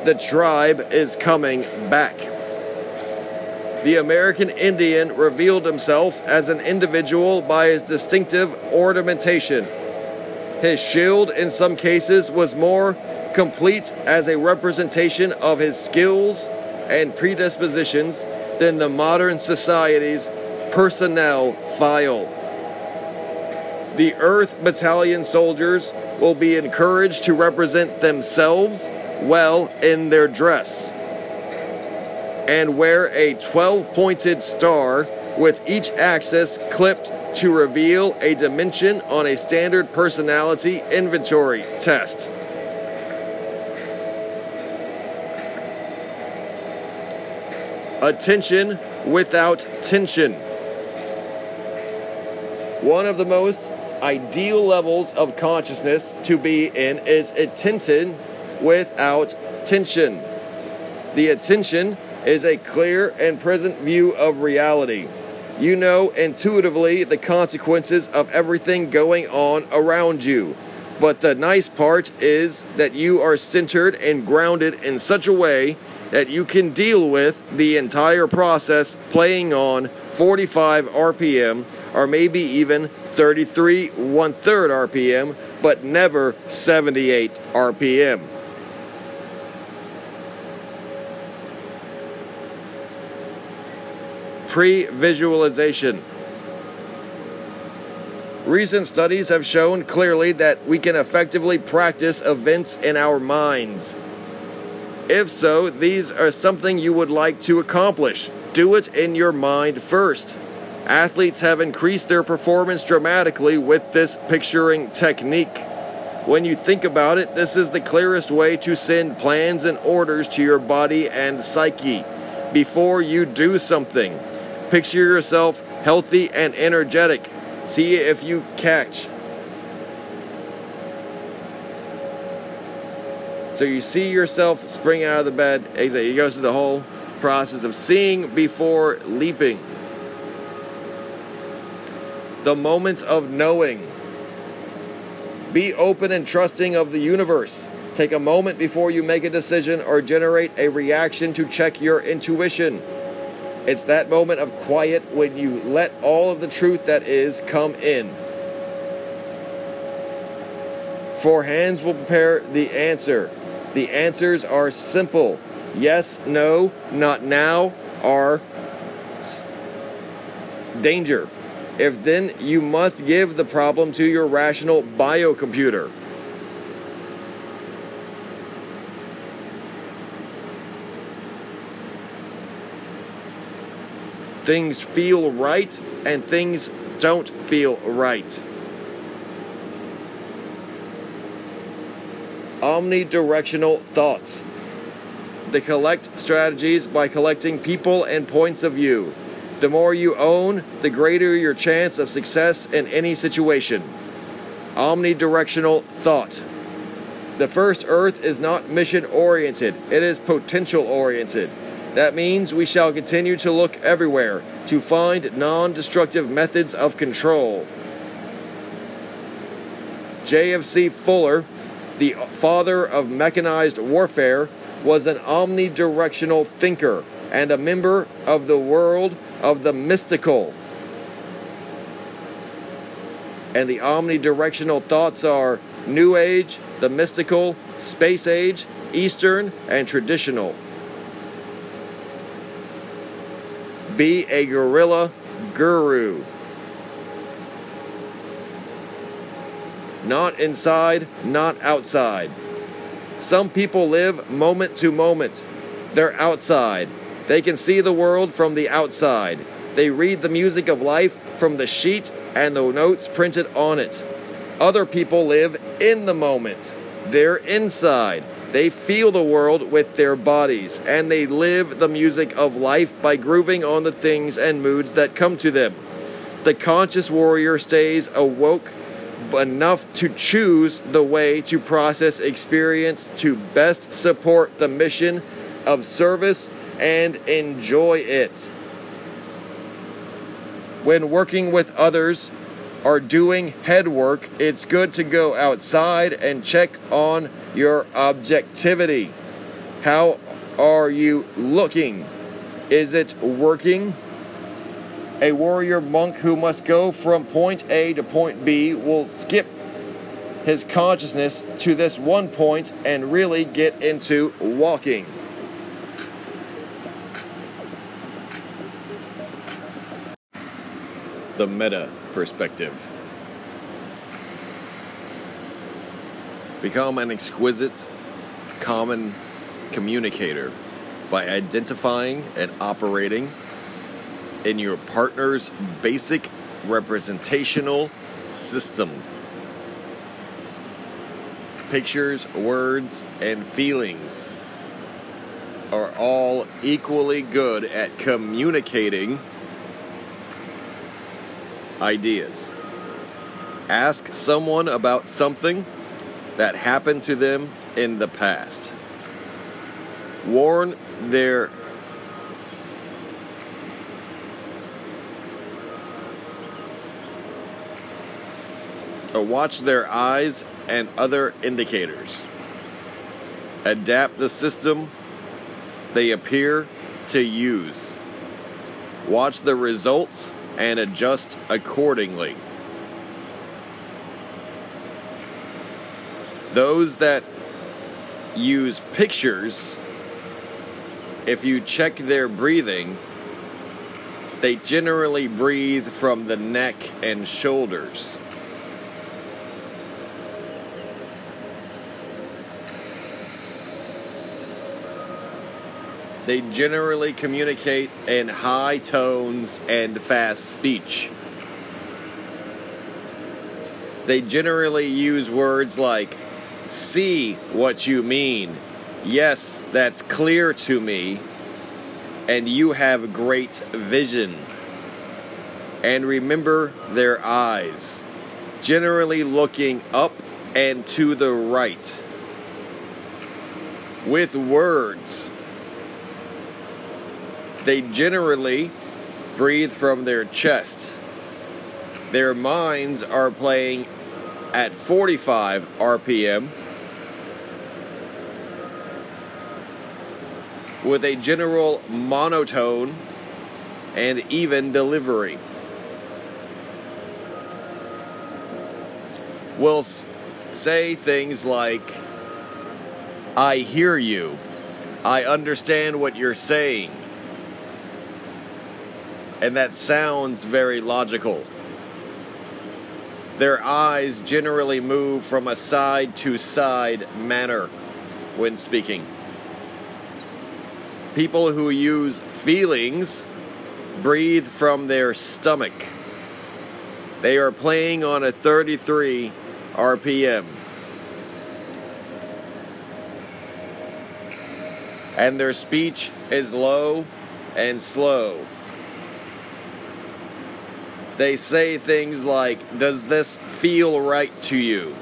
The tribe is coming back. The American Indian revealed himself as an individual by his distinctive ornamentation. His shield, in some cases, was more complete as a representation of his skills and predispositions than the modern society's personnel file. The Earth Battalion soldiers will be encouraged to represent themselves well in their dress and wear a 12 pointed star with each axis clipped to reveal a dimension on a standard personality inventory test. Attention without tension. One of the most ideal levels of consciousness to be in is attention without tension. The attention is a clear and present view of reality. You know intuitively the consequences of everything going on around you. But the nice part is that you are centered and grounded in such a way that you can deal with the entire process playing on 45 RPM or maybe even 33 one third RPM, but never 78 RPM. Pre visualization. Recent studies have shown clearly that we can effectively practice events in our minds. If so, these are something you would like to accomplish. Do it in your mind first. Athletes have increased their performance dramatically with this picturing technique. When you think about it, this is the clearest way to send plans and orders to your body and psyche before you do something. Picture yourself healthy and energetic. See if you catch. So you see yourself spring out of the bed. Exactly. He goes through the whole process of seeing before leaping the moment of knowing. Be open and trusting of the universe. Take a moment before you make a decision or generate a reaction to check your intuition. It's that moment of quiet when you let all of the truth that is come in. Four hands will prepare the answer. The answers are simple yes, no, not now, are danger. If then, you must give the problem to your rational biocomputer. Things feel right and things don't feel right. Omnidirectional thoughts. They collect strategies by collecting people and points of view. The more you own, the greater your chance of success in any situation. Omnidirectional thought. The first Earth is not mission oriented, it is potential oriented. That means we shall continue to look everywhere to find non destructive methods of control. J.F.C. Fuller, the father of mechanized warfare, was an omnidirectional thinker and a member of the world of the mystical. and the omnidirectional thoughts are New Age, the mystical, space age, Eastern, and traditional. Be a guerrilla guru. Not inside, not outside. Some people live moment to moment. They're outside. They can see the world from the outside. They read the music of life from the sheet and the notes printed on it. Other people live in the moment. They're inside. They feel the world with their bodies, and they live the music of life by grooving on the things and moods that come to them. The conscious warrior stays awoke enough to choose the way to process experience to best support the mission of service and enjoy it. When working with others or doing head work, it's good to go outside and check on your objectivity. How are you looking? Is it working? A warrior monk who must go from point A to point B will skip his consciousness to this one point and really get into walking. The meta perspective. Become an exquisite, common communicator by identifying and operating in your partner's basic representational system. Pictures, words, and feelings are all equally good at communicating ideas. Ask someone about something that happened to them in the past. Warn their or watch their eyes and other indicators. Adapt the system they appear to use. Watch the results and adjust accordingly. Those that use pictures, if you check their breathing, they generally breathe from the neck and shoulders. They generally communicate in high tones and fast speech. They generally use words like, see what you mean, yes, that's clear to me, and you have great vision. And remember their eyes, generally looking up and to the right. With words, they generally breathe from their chest. Their minds are playing at 45 RPM with a general monotone and even delivery. Will say things like, I hear you. I understand what you're saying and that sounds very logical. Their eyes generally move from a side to side manner when speaking. People who use feelings breathe from their stomach. They are playing on a 33 RPM. And their speech is low and slow. They say things like, Does this feel right to you?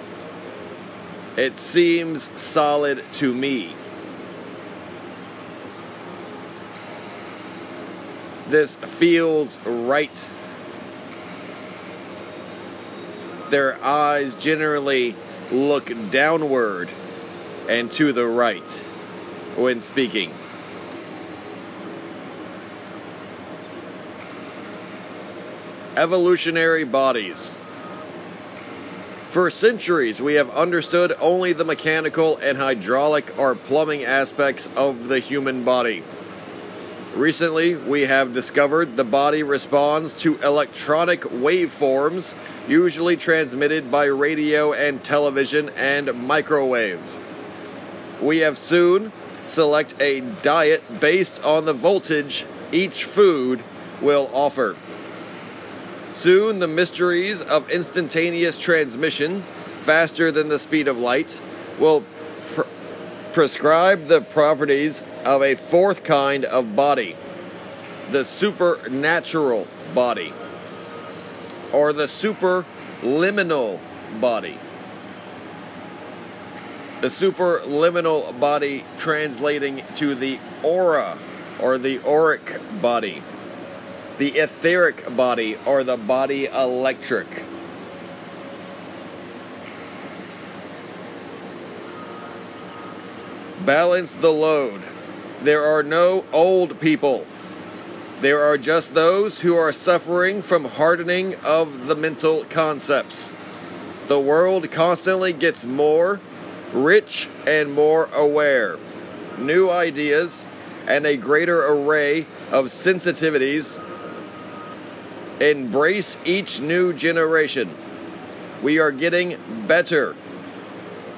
It seems solid to me. This feels right. Their eyes generally look downward and to the right when speaking. Evolutionary bodies. For centuries, we have understood only the mechanical and hydraulic or plumbing aspects of the human body. Recently, we have discovered the body responds to electronic waveforms, usually transmitted by radio and television and microwave. We have soon select a diet based on the voltage each food will offer. Soon, the mysteries of instantaneous transmission, faster than the speed of light, will pr- prescribe the properties of a fourth kind of body the supernatural body, or the superliminal body. The superliminal body translating to the aura or the auric body, the etheric body or the body electric. Balance the load. There are no old people. There are just those who are suffering from hardening of the mental concepts. The world constantly gets more rich and more aware. New ideas and a greater array of sensitivities embrace each new generation. We are getting better.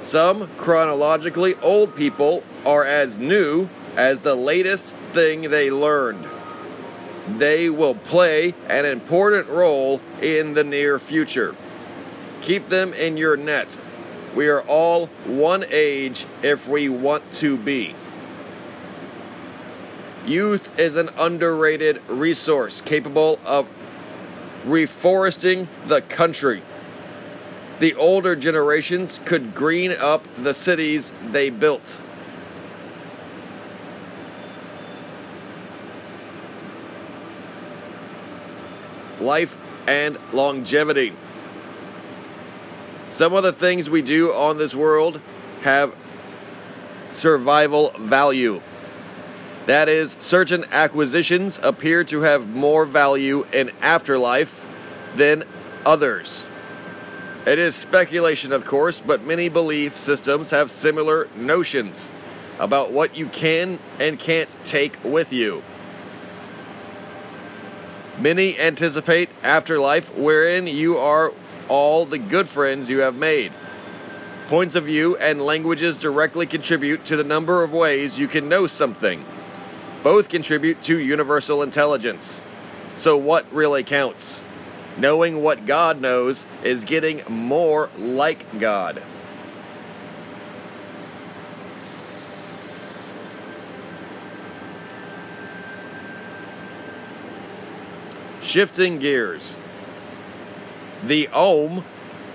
Some chronologically old people are as new as the latest thing they learned. They will play an important role in the near future. Keep them in your net. We are all one age if we want to be. Youth is an underrated resource capable of reforesting the country. The older generations could green up the cities they built. Life and longevity. Some of the things we do on this world have survival value. That is, certain acquisitions appear to have more value in afterlife than others. It is speculation, of course, but many belief systems have similar notions about what you can and can't take with you. Many anticipate afterlife wherein you are all the good friends you have made. Points of view and languages directly contribute to the number of ways you can know something. Both contribute to universal intelligence. So, what really counts? Knowing what God knows is getting more like God. Shifting gears. The Om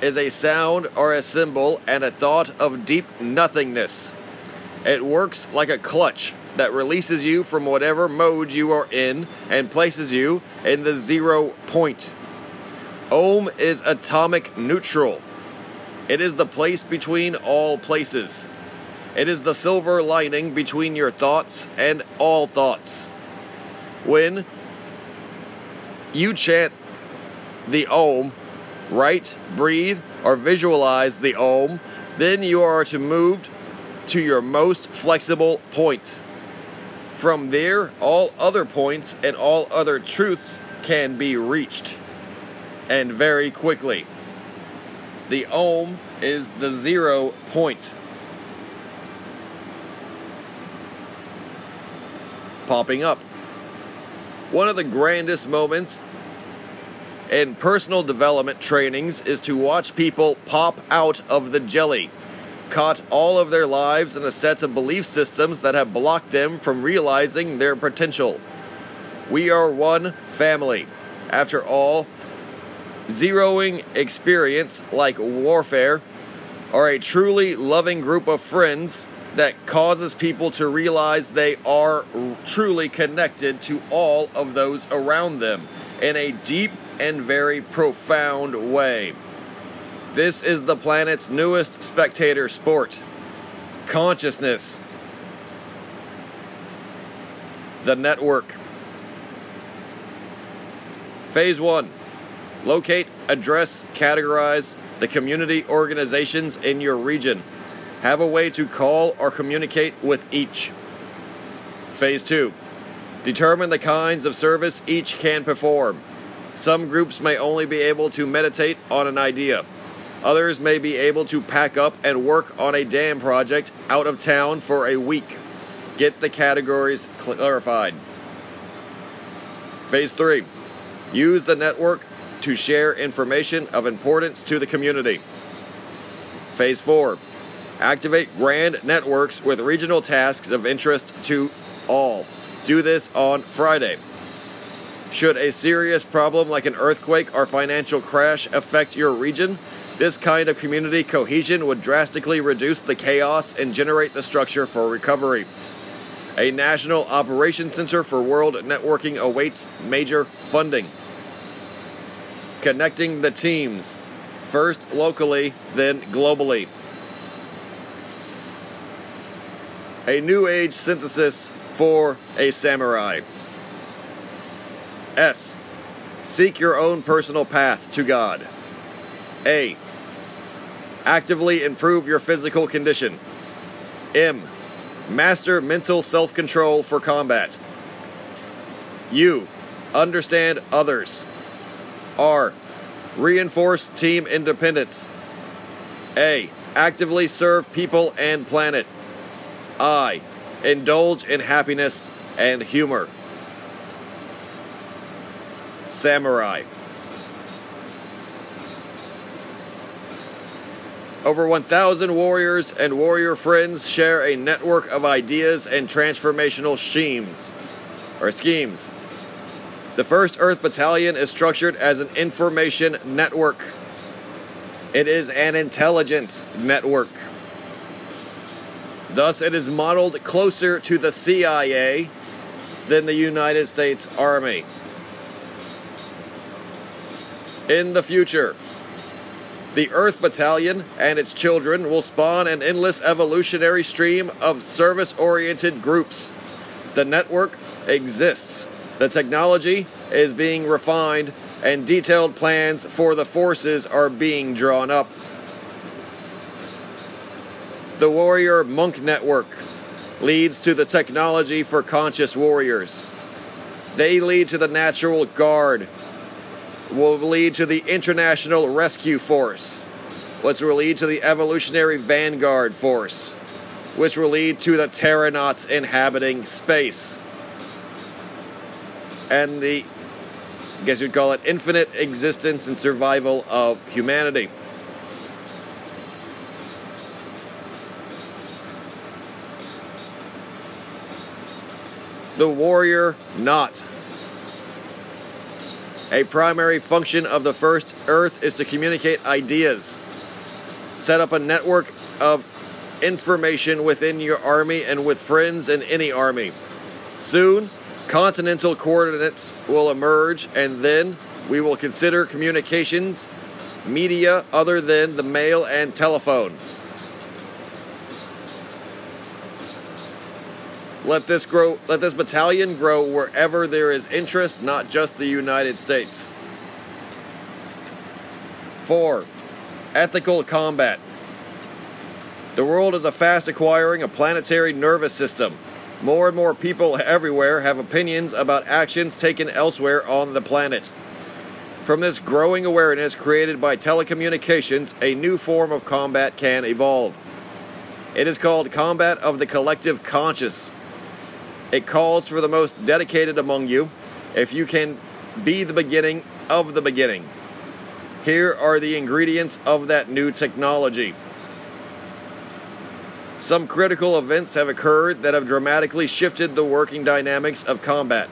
is a sound or a symbol and a thought of deep nothingness. It works like a clutch that releases you from whatever mode you are in and places you in the zero point. Om is atomic neutral. It is the place between all places. It is the silver lining between your thoughts and all thoughts. When you chant the Om, write, breathe, or visualize the Om, then you are to move to your most flexible point. From there, all other points and all other truths can be reached, and very quickly. The Om is the zero point. Popping up. One of the grandest moments in personal development trainings is to watch people pop out of the jelly, caught all of their lives in a set of belief systems that have blocked them from realizing their potential. We are one family. After all, zeroing experience like warfare are a truly loving group of friends that causes people to realize they are truly connected to all of those around them in a deep and very profound way. This is the planet's newest spectator sport consciousness. The network. Phase 1 Locate, address, categorize the community organizations in your region. Have a way to call or communicate with each. Phase 2 Determine the kinds of service each can perform. Some groups may only be able to meditate on an idea. Others may be able to pack up and work on a dam project out of town for a week. Get the categories clarified. Phase 3 Use the network to share information of importance to the community. Phase 4 Activate grand networks with regional tasks of interest to all. Do this on Friday. Should a serious problem like an earthquake or financial crash affect your region, this kind of community cohesion would drastically reduce the chaos and generate the structure for recovery. A national operations center for world networking awaits major funding. Connecting the teams, first locally, then globally. A new age synthesis for a samurai. S. Seek your own personal path to God. A. Actively improve your physical condition. M. Master mental self control for combat. U. Understand others. R. Reinforce team independence. A. Actively serve people and planet. I. Indulge in happiness and humor. Samurai. Over 1,000 warriors and warrior friends share a network of ideas and transformational schemes or schemes. The 1st Earth Battalion is structured as an information network. It is an intelligence network. Thus, it is modeled closer to the CIA than the United States Army. In the future, the Earth Battalion and its children will spawn an endless evolutionary stream of service oriented groups. The network exists. The technology is being refined, and detailed plans for the forces are being drawn up. The Warrior Monk Network leads to the technology for conscious warriors. They lead to the Natural Guard, will lead to the International Rescue Force, which will lead to the Evolutionary Vanguard Force, which will lead to the Terranauts inhabiting space. And the, I guess you'd call it, infinite existence and survival of humanity. The warrior knot. A primary function of the first Earth is to communicate ideas. Set up a network of information within your army and with friends in any army. Soon, continental coordinates will emerge, and then we will consider communications media other than the mail and telephone. Let this grow let this battalion grow wherever there is interest, not just the United States. 4. Ethical combat. The world is a fast acquiring a planetary nervous system. More and more people everywhere have opinions about actions taken elsewhere on the planet. From this growing awareness created by telecommunications, a new form of combat can evolve. It is called combat of the collective conscious. It calls for the most dedicated among you, if you can be the beginning of the beginning. Here are the ingredients of that new technology. Some critical events have occurred that have dramatically shifted the working dynamics of combat.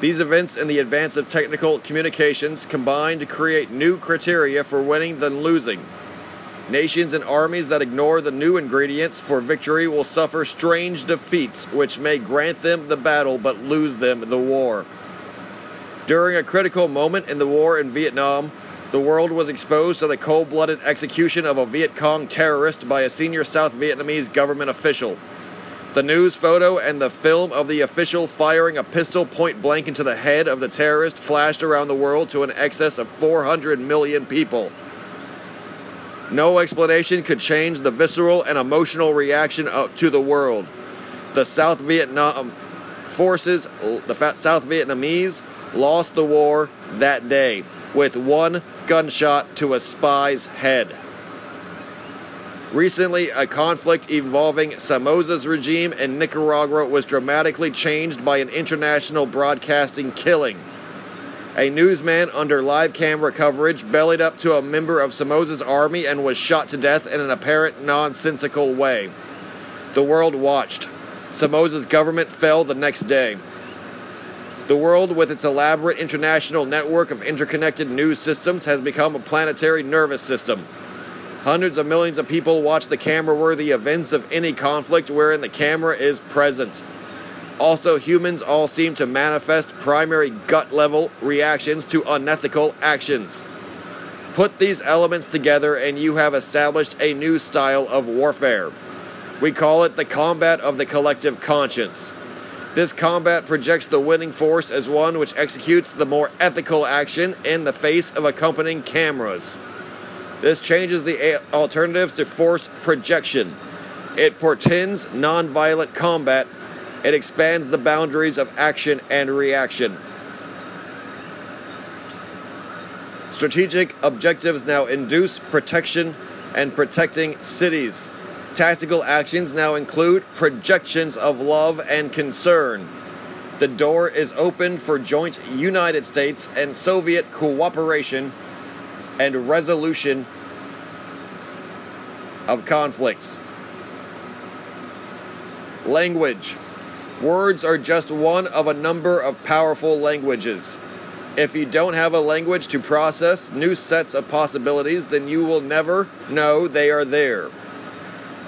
These events and the advance of technical communications combine to create new criteria for winning than losing. Nations and armies that ignore the new ingredients for victory will suffer strange defeats, which may grant them the battle but lose them the war. During a critical moment in the war in Vietnam, the world was exposed to the cold blooded execution of a Viet Cong terrorist by a senior South Vietnamese government official. The news photo and the film of the official firing a pistol point blank into the head of the terrorist flashed around the world to an excess of 400 million people. No explanation could change the visceral and emotional reaction to the world. The South Vietnam forces, the South Vietnamese, lost the war that day with one gunshot to a spy's head. Recently, a conflict involving Somoza's regime in Nicaragua was dramatically changed by an international broadcasting killing. A newsman under live camera coverage bellied up to a member of Somoza's army and was shot to death in an apparent nonsensical way. The world watched. Somoza's government fell the next day. The world, with its elaborate international network of interconnected news systems, has become a planetary nervous system. Hundreds of millions of people watch the camera worthy events of any conflict wherein the camera is present. Also, humans all seem to manifest primary gut level reactions to unethical actions. Put these elements together, and you have established a new style of warfare. We call it the combat of the collective conscience. This combat projects the winning force as one which executes the more ethical action in the face of accompanying cameras. This changes the alternatives to force projection. It portends nonviolent combat. It expands the boundaries of action and reaction. Strategic objectives now induce protection and protecting cities. Tactical actions now include projections of love and concern. The door is open for joint United States and Soviet cooperation and resolution of conflicts. Language. Words are just one of a number of powerful languages. If you don't have a language to process new sets of possibilities, then you will never know they are there.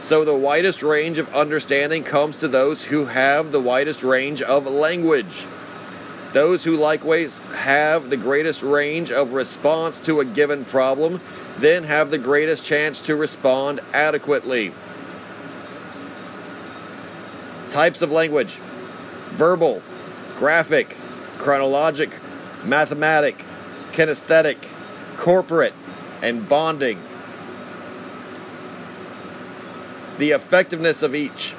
So, the widest range of understanding comes to those who have the widest range of language. Those who likewise have the greatest range of response to a given problem then have the greatest chance to respond adequately. Types of language verbal, graphic, chronologic, mathematic, kinesthetic, corporate, and bonding. The effectiveness of each.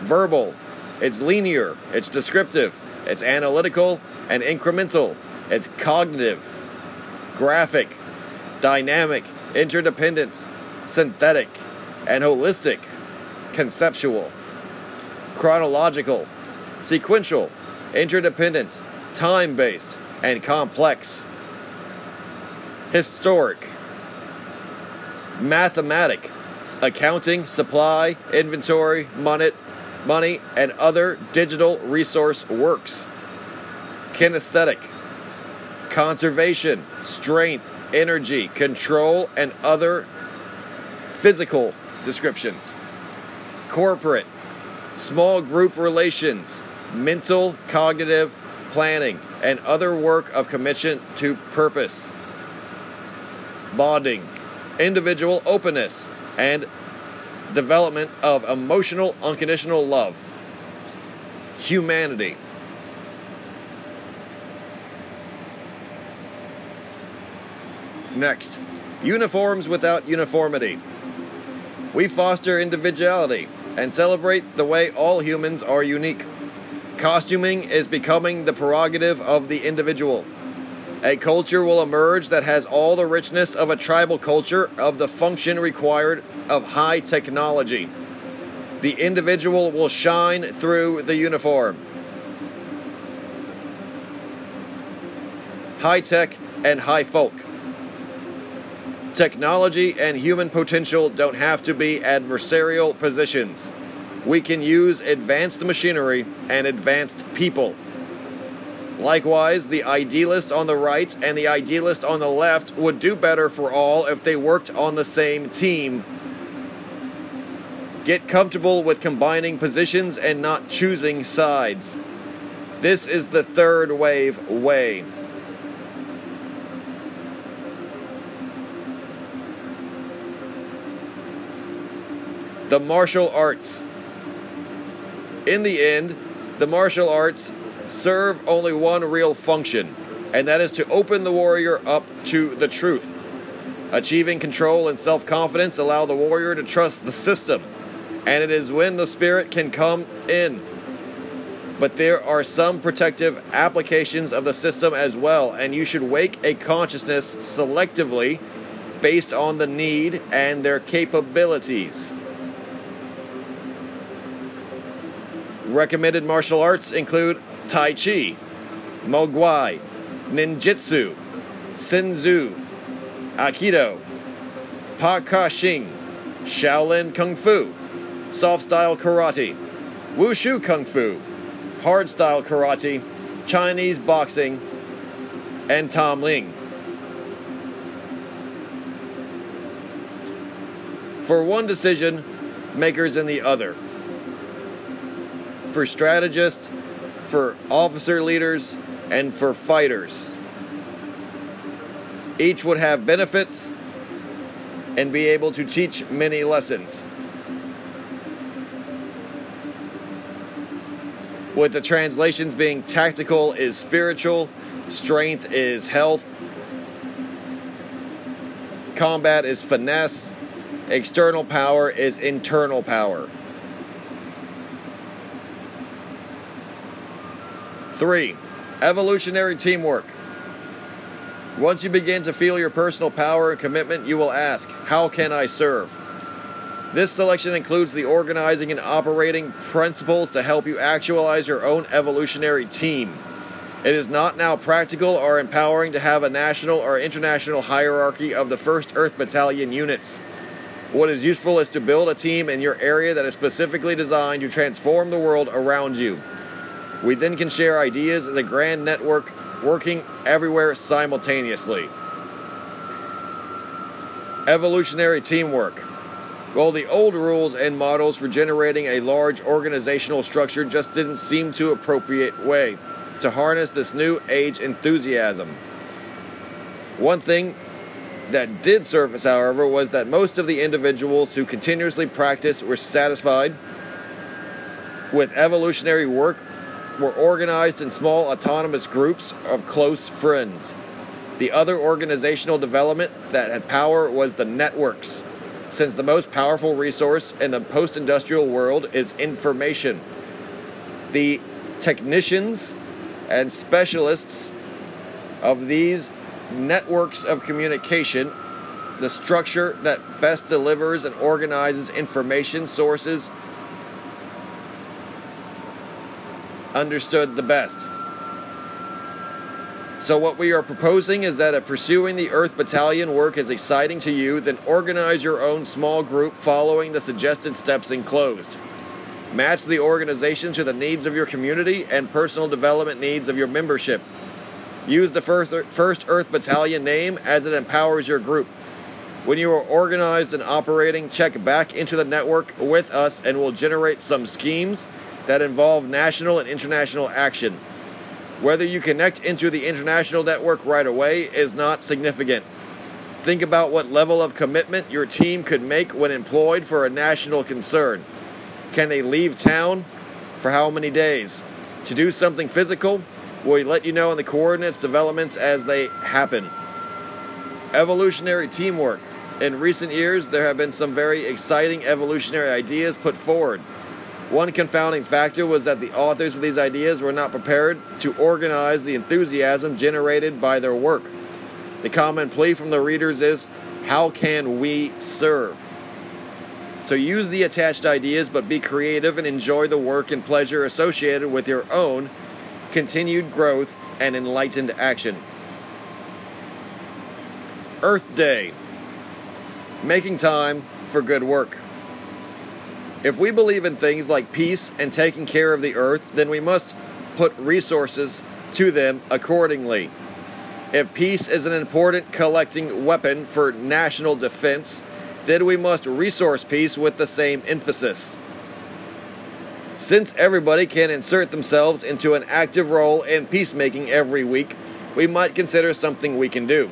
Verbal, it's linear, it's descriptive, it's analytical and incremental, it's cognitive, graphic, dynamic, interdependent, synthetic, and holistic, conceptual, chronological, sequential, interdependent, time based, and complex, historic, mathematic, accounting, supply, inventory, money, money, and other digital resource works, kinesthetic, conservation, strength, energy, control, and other physical descriptions. Corporate, small group relations, mental, cognitive planning, and other work of commission to purpose. Bonding, individual openness, and development of emotional, unconditional love. Humanity. Next, uniforms without uniformity. We foster individuality and celebrate the way all humans are unique. Costuming is becoming the prerogative of the individual. A culture will emerge that has all the richness of a tribal culture of the function required of high technology. The individual will shine through the uniform. High tech and high folk. Technology and human potential don't have to be adversarial positions. We can use advanced machinery and advanced people. Likewise, the idealist on the right and the idealist on the left would do better for all if they worked on the same team. Get comfortable with combining positions and not choosing sides. This is the third wave way. The martial arts. In the end, the martial arts serve only one real function, and that is to open the warrior up to the truth. Achieving control and self confidence allow the warrior to trust the system, and it is when the spirit can come in. But there are some protective applications of the system as well, and you should wake a consciousness selectively based on the need and their capabilities. Recommended martial arts include Tai Chi, Mogwai, Ninjutsu, Senzu, Aikido, Pakashing, Shaolin Kung Fu, Soft Style Karate, Wushu Kung Fu, Hard Style Karate, Chinese Boxing, and Tom Ling. For one decision, makers in the other. For strategists, for officer leaders, and for fighters. Each would have benefits and be able to teach many lessons. With the translations being tactical is spiritual, strength is health, combat is finesse, external power is internal power. Three, evolutionary teamwork. Once you begin to feel your personal power and commitment, you will ask, How can I serve? This selection includes the organizing and operating principles to help you actualize your own evolutionary team. It is not now practical or empowering to have a national or international hierarchy of the 1st Earth Battalion units. What is useful is to build a team in your area that is specifically designed to transform the world around you. We then can share ideas as a grand network working everywhere simultaneously. Evolutionary teamwork. Well, the old rules and models for generating a large organizational structure just didn't seem to appropriate way to harness this new age enthusiasm. One thing that did surface, however, was that most of the individuals who continuously practiced were satisfied with evolutionary work were organized in small autonomous groups of close friends. The other organizational development that had power was the networks, since the most powerful resource in the post industrial world is information. The technicians and specialists of these networks of communication, the structure that best delivers and organizes information sources understood the best. So, what we are proposing is that if pursuing the Earth Battalion work is exciting to you, then organize your own small group following the suggested steps enclosed. Match the organization to the needs of your community and personal development needs of your membership. Use the First, Earth Battalion name as it empowers your group. When you are organized and operating, check back into the network with us and we'll generate some schemes that involve national and international action. Whether you connect into the international network right away is not significant. Think about what level of commitment your team could make when employed for a national concern. Can they leave town? For how many days? To do something physical? We'll let you know in the coordinates developments as they happen. Evolutionary teamwork. In recent years, there have been some very exciting evolutionary ideas put forward. One confounding factor was that the authors of these ideas were not prepared to organize the enthusiasm generated by their work. The common plea from the readers is how can we serve? So use the attached ideas, but be creative and enjoy the work and pleasure associated with your own continued growth and enlightened action. Earth Day Making time for good work. If we believe in things like peace and taking care of the earth, then we must put resources to them accordingly. If peace is an important collecting weapon for national defense, then we must resource peace with the same emphasis. Since everybody can insert themselves into an active role in peacemaking every week, we might consider something we can do,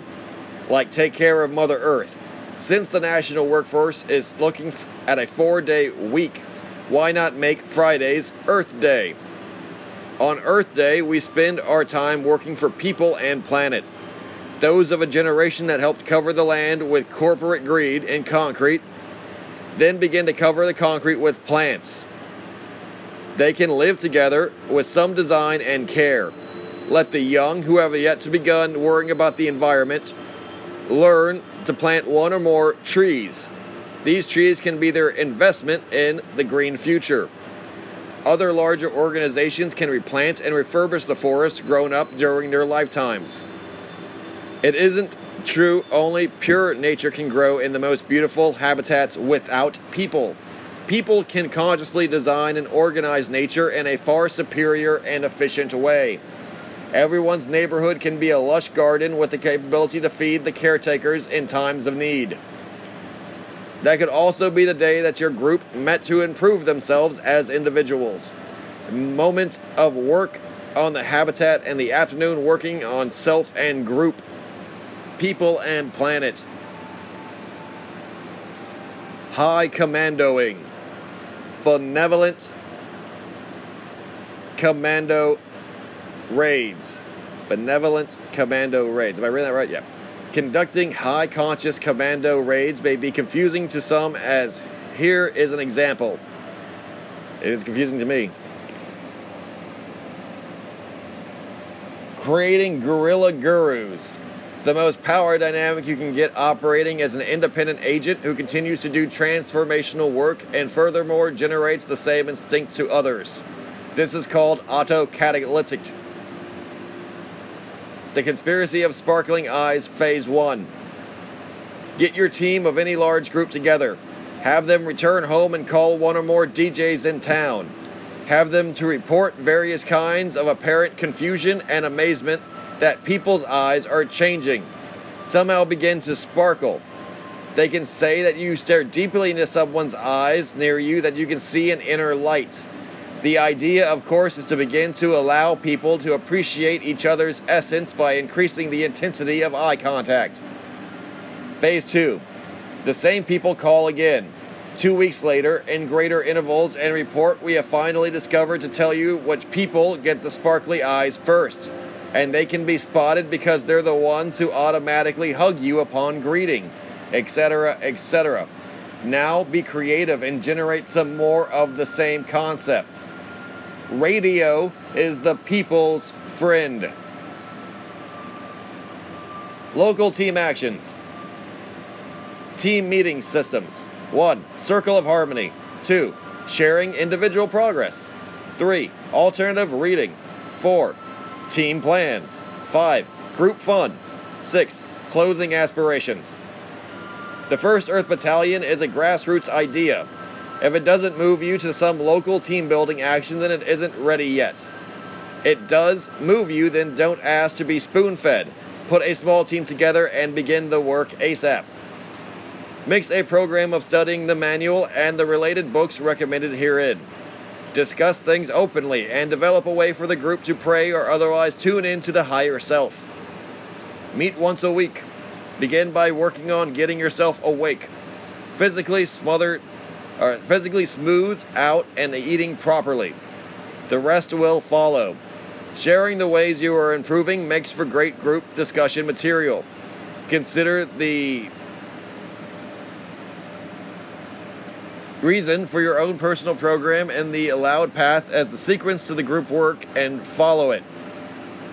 like take care of Mother Earth. Since the national workforce is looking at a four day week. Why not make Fridays Earth Day? On Earth Day, we spend our time working for people and planet. those of a generation that helped cover the land with corporate greed and concrete, then begin to cover the concrete with plants. They can live together with some design and care. Let the young, who have yet to begun worrying about the environment, learn to plant one or more trees. These trees can be their investment in the green future. Other larger organizations can replant and refurbish the forest grown up during their lifetimes. It isn't true only pure nature can grow in the most beautiful habitats without people. People can consciously design and organize nature in a far superior and efficient way. Everyone's neighborhood can be a lush garden with the capability to feed the caretakers in times of need. That could also be the day that your group met to improve themselves as individuals. Moments of work on the habitat and the afternoon working on self and group, people and planet. High commandoing, benevolent commando raids. Benevolent commando raids. Am I reading that right? Yeah. Conducting high conscious commando raids may be confusing to some, as here is an example. It is confusing to me. Creating guerrilla gurus. The most power dynamic you can get operating as an independent agent who continues to do transformational work and furthermore generates the same instinct to others. This is called autocatalytic the Conspiracy of Sparkling Eyes Phase 1. Get your team of any large group together. Have them return home and call one or more DJs in town. Have them to report various kinds of apparent confusion and amazement that people's eyes are changing. Somehow begin to sparkle. They can say that you stare deeply into someone's eyes near you, that you can see an inner light. The idea, of course, is to begin to allow people to appreciate each other's essence by increasing the intensity of eye contact. Phase 2. The same people call again. Two weeks later, in greater intervals, and report we have finally discovered to tell you which people get the sparkly eyes first. And they can be spotted because they're the ones who automatically hug you upon greeting, etc., etc. Now be creative and generate some more of the same concept. Radio is the people's friend. Local team actions. Team meeting systems. 1. Circle of harmony. 2. Sharing individual progress. 3. Alternative reading. 4. Team plans. 5. Group fun. 6. Closing aspirations. The 1st Earth Battalion is a grassroots idea if it doesn't move you to some local team building action, then it isn't ready yet. It does move you, then don't ask to be spoon fed. Put a small team together and begin the work ASAP. Mix a program of studying the manual and the related books recommended herein. Discuss things openly and develop a way for the group to pray or otherwise tune in to the higher self. Meet once a week. Begin by working on getting yourself awake. Physically smother are physically smoothed out and eating properly. The rest will follow. Sharing the ways you are improving makes for great group discussion material. Consider the reason for your own personal program and the allowed path as the sequence to the group work and follow it.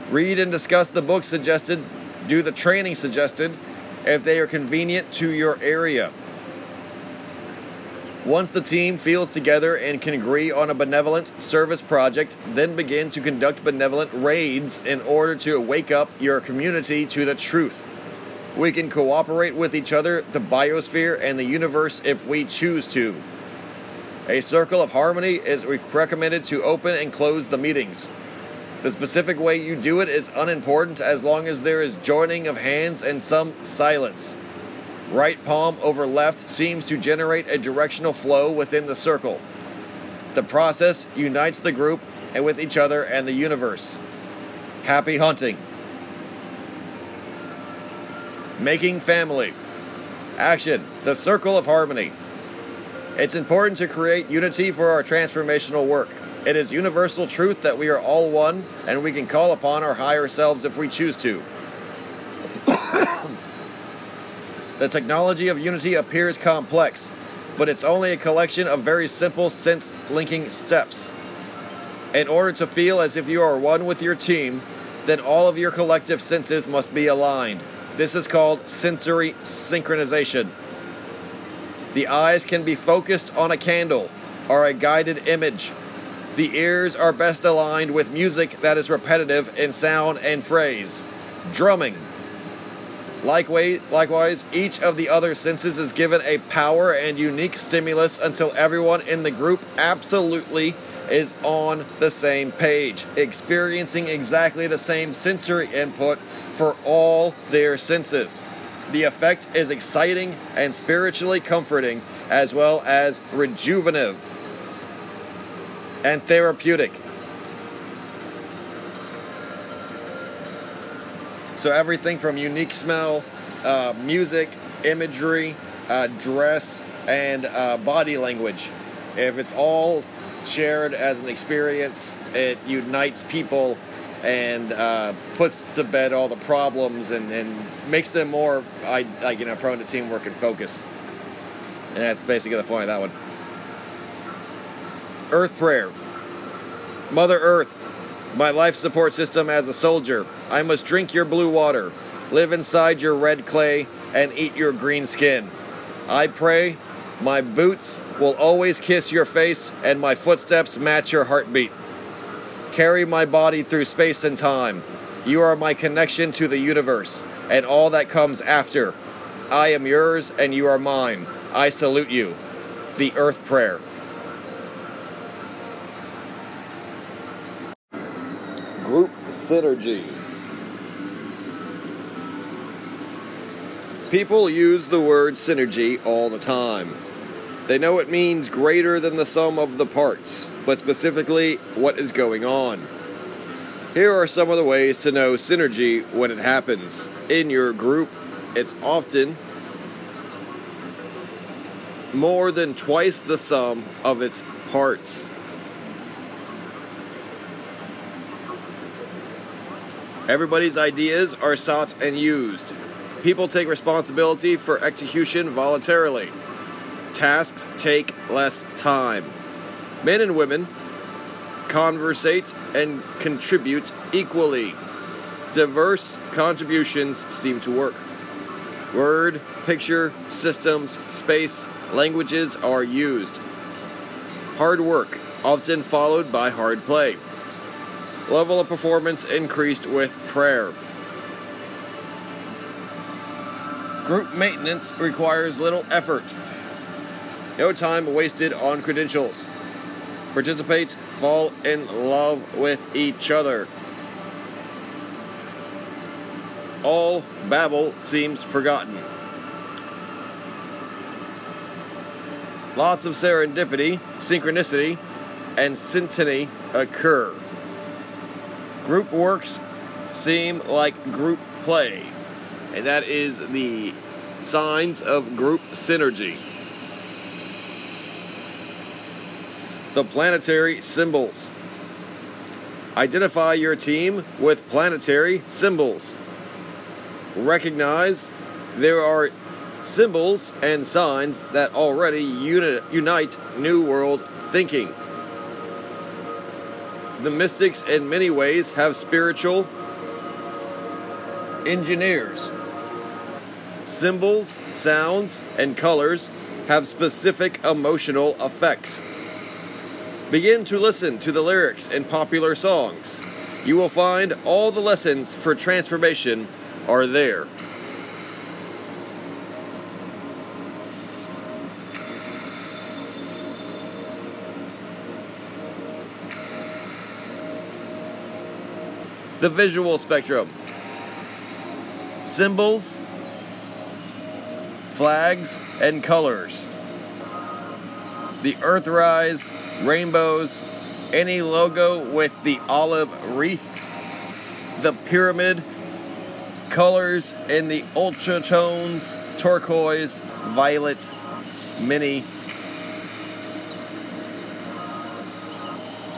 Read and discuss the books suggested, do the training suggested if they are convenient to your area. Once the team feels together and can agree on a benevolent service project, then begin to conduct benevolent raids in order to wake up your community to the truth. We can cooperate with each other, the biosphere, and the universe if we choose to. A circle of harmony is recommended to open and close the meetings. The specific way you do it is unimportant as long as there is joining of hands and some silence. Right palm over left seems to generate a directional flow within the circle. The process unites the group and with each other and the universe. Happy hunting. Making family. Action. The circle of harmony. It's important to create unity for our transformational work. It is universal truth that we are all one and we can call upon our higher selves if we choose to. The technology of Unity appears complex, but it's only a collection of very simple sense linking steps. In order to feel as if you are one with your team, then all of your collective senses must be aligned. This is called sensory synchronization. The eyes can be focused on a candle or a guided image. The ears are best aligned with music that is repetitive in sound and phrase. Drumming. Likewise, each of the other senses is given a power and unique stimulus until everyone in the group absolutely is on the same page, experiencing exactly the same sensory input for all their senses. The effect is exciting and spiritually comforting, as well as rejuvenative and therapeutic. So, everything from unique smell, uh, music, imagery, uh, dress, and uh, body language. If it's all shared as an experience, it unites people and uh, puts to bed all the problems and, and makes them more I, like you know prone to teamwork and focus. And that's basically the point of that one. Earth prayer. Mother Earth, my life support system as a soldier. I must drink your blue water, live inside your red clay, and eat your green skin. I pray my boots will always kiss your face, and my footsteps match your heartbeat. Carry my body through space and time. You are my connection to the universe and all that comes after. I am yours and you are mine. I salute you. The Earth Prayer. Group Synergy. People use the word synergy all the time. They know it means greater than the sum of the parts, but specifically what is going on. Here are some of the ways to know synergy when it happens. In your group, it's often more than twice the sum of its parts. Everybody's ideas are sought and used. People take responsibility for execution voluntarily. Tasks take less time. Men and women conversate and contribute equally. Diverse contributions seem to work. Word, picture, systems, space, languages are used. Hard work, often followed by hard play. Level of performance increased with prayer. Group maintenance requires little effort. No time wasted on credentials. Participate, fall in love with each other. All babble seems forgotten. Lots of serendipity, synchronicity, and syntony occur. Group works seem like group play, and that is the signs of group synergy. The planetary symbols. Identify your team with planetary symbols. Recognize there are symbols and signs that already uni- unite New World thinking. The mystics, in many ways, have spiritual engineers. Symbols, sounds, and colors have specific emotional effects. Begin to listen to the lyrics in popular songs. You will find all the lessons for transformation are there. The visual spectrum symbols, flags, and colors. The Earthrise, rainbows, any logo with the olive wreath, the pyramid, colors in the ultra tones, turquoise, violet, mini.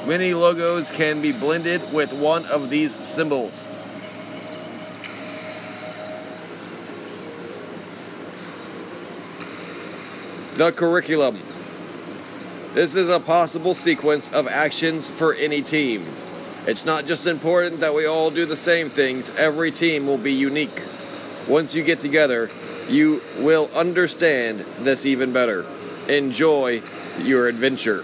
Many logos can be blended with one of these symbols. The curriculum. This is a possible sequence of actions for any team. It's not just important that we all do the same things, every team will be unique. Once you get together, you will understand this even better. Enjoy your adventure.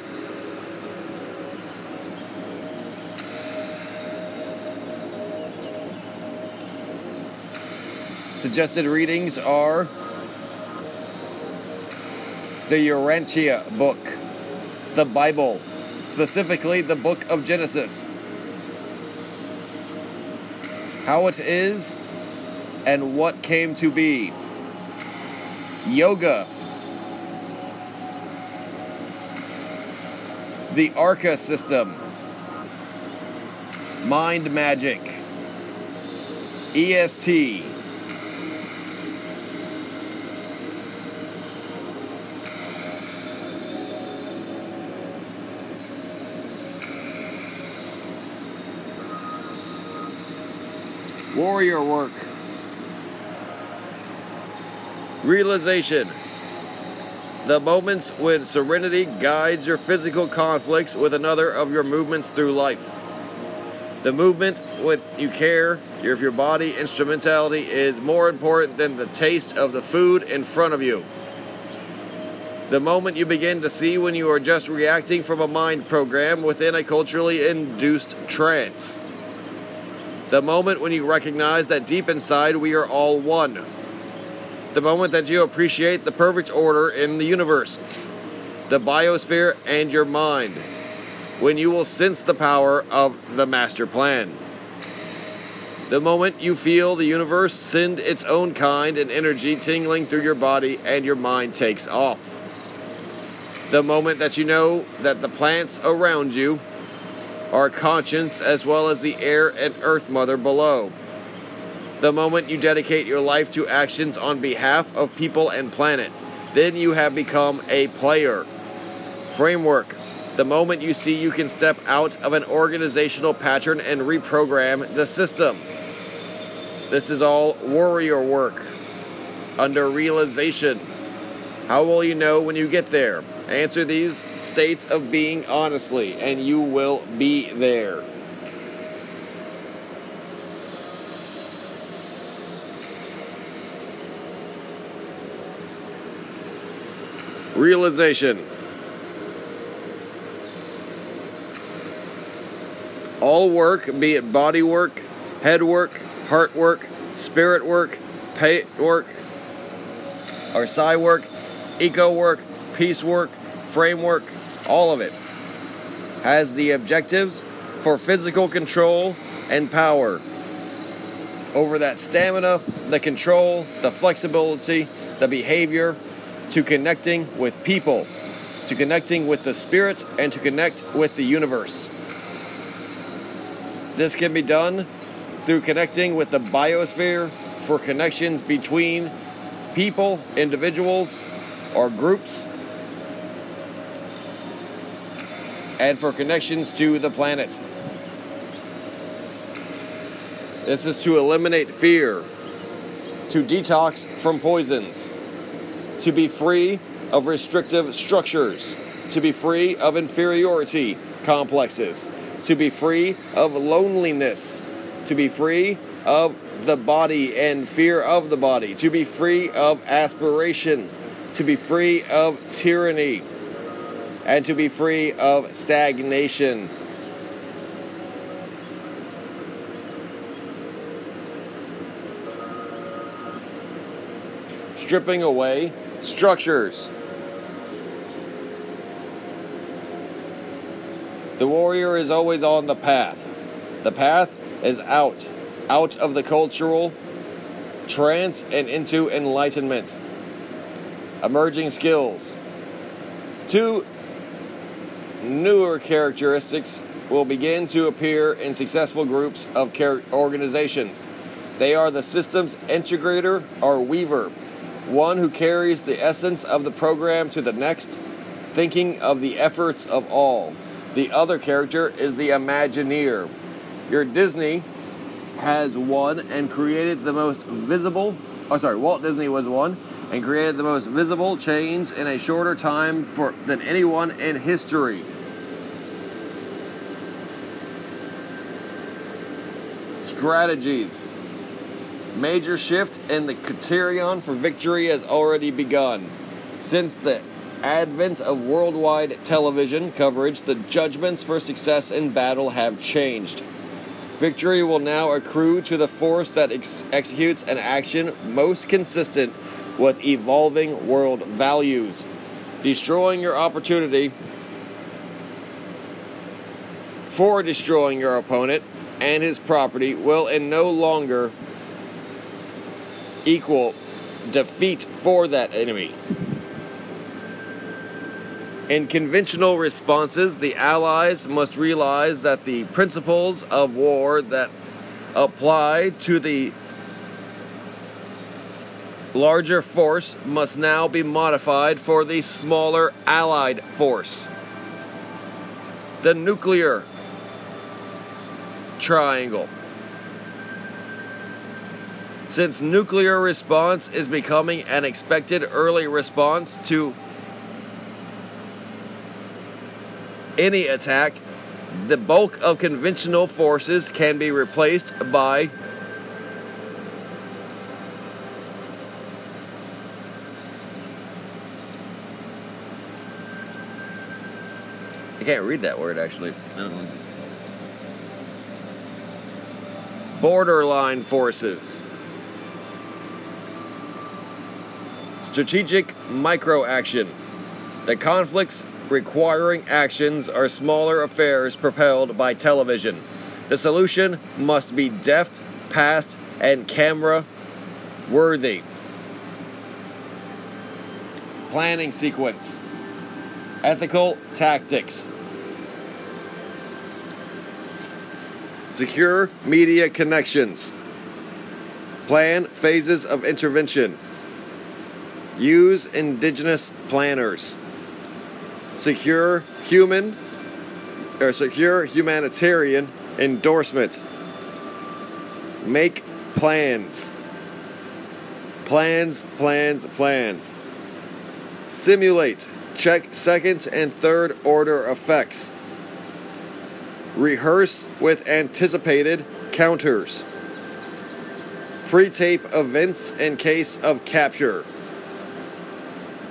Suggested readings are the Urantia book, the Bible, specifically the book of Genesis, how it is and what came to be, yoga, the Arica system, mind magic, EST. Warrior work. Realization. The moments when serenity guides your physical conflicts with another of your movements through life. The movement when you care if your body instrumentality is more important than the taste of the food in front of you. The moment you begin to see when you are just reacting from a mind program within a culturally induced trance. The moment when you recognize that deep inside we are all one. The moment that you appreciate the perfect order in the universe, the biosphere, and your mind. When you will sense the power of the master plan. The moment you feel the universe send its own kind and energy tingling through your body and your mind takes off. The moment that you know that the plants around you our conscience, as well as the air and earth mother below. The moment you dedicate your life to actions on behalf of people and planet, then you have become a player. Framework. The moment you see you can step out of an organizational pattern and reprogram the system. This is all warrior work. Under realization. How will you know when you get there? Answer these states of being honestly, and you will be there. Realization. All work, be it body work, head work, heart work, spirit work, pay work, or psi work, eco work, peace work, framework, all of it has the objectives for physical control and power over that stamina, the control, the flexibility, the behavior to connecting with people, to connecting with the spirit, and to connect with the universe. This can be done through connecting with the biosphere for connections between people, individuals, or groups and for connections to the planet. This is to eliminate fear, to detox from poisons, to be free of restrictive structures, to be free of inferiority complexes, to be free of loneliness, to be free of the body and fear of the body, to be free of aspiration, to be free of tyranny and to be free of stagnation. Stripping away structures. The warrior is always on the path. The path is out, out of the cultural trance and into enlightenment. Emerging skills. Two newer characteristics will begin to appear in successful groups of organizations. They are the systems integrator or weaver, one who carries the essence of the program to the next, thinking of the efforts of all. The other character is the Imagineer. Your Disney has won and created the most visible, oh sorry, Walt Disney was one, and created the most visible change in a shorter time for, than anyone in history. Strategies. Major shift in the criterion for victory has already begun. Since the advent of worldwide television coverage, the judgments for success in battle have changed. Victory will now accrue to the force that ex- executes an action most consistent with evolving world values. Destroying your opportunity for destroying your opponent and his property will in no longer equal defeat for that enemy. In conventional responses, the Allies must realize that the principles of war that apply to the larger force must now be modified for the smaller Allied force. The nuclear triangle. Since nuclear response is becoming an expected early response to any attack, the bulk of conventional forces can be replaced by can't read that word actually. Borderline forces. Strategic micro action. The conflicts requiring actions are smaller affairs propelled by television. The solution must be deft, fast, and camera worthy. Planning sequence. Ethical tactics. Secure media connections. Plan phases of intervention. Use indigenous planners. Secure human or secure humanitarian endorsement. Make plans. Plans, plans, plans. Simulate. Check second and third order effects. Rehearse with anticipated counters. Pre tape events in case of capture.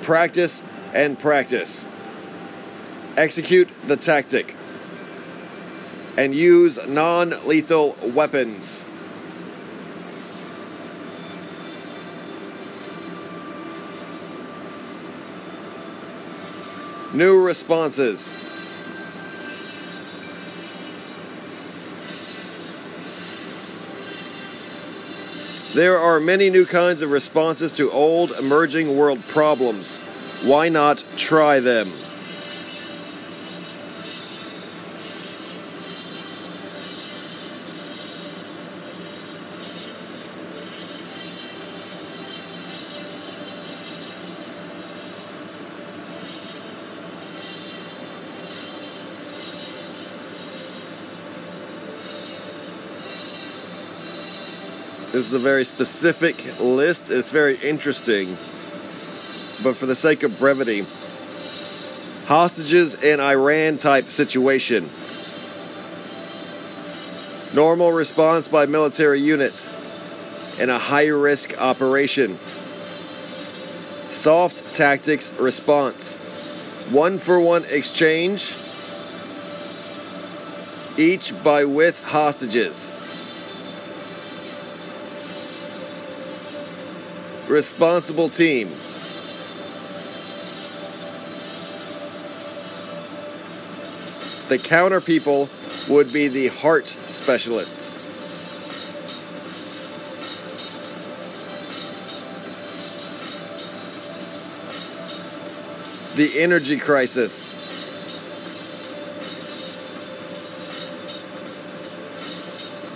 Practice and practice. Execute the tactic. And use non lethal weapons. New responses. There are many new kinds of responses to old emerging world problems. Why not try them? This is a very specific list. It's very interesting. But for the sake of brevity, hostages in Iran type situation. Normal response by military unit in a high risk operation. Soft tactics response. One for one exchange, each by with hostages. Responsible team. The counter people would be the heart specialists. The energy crisis.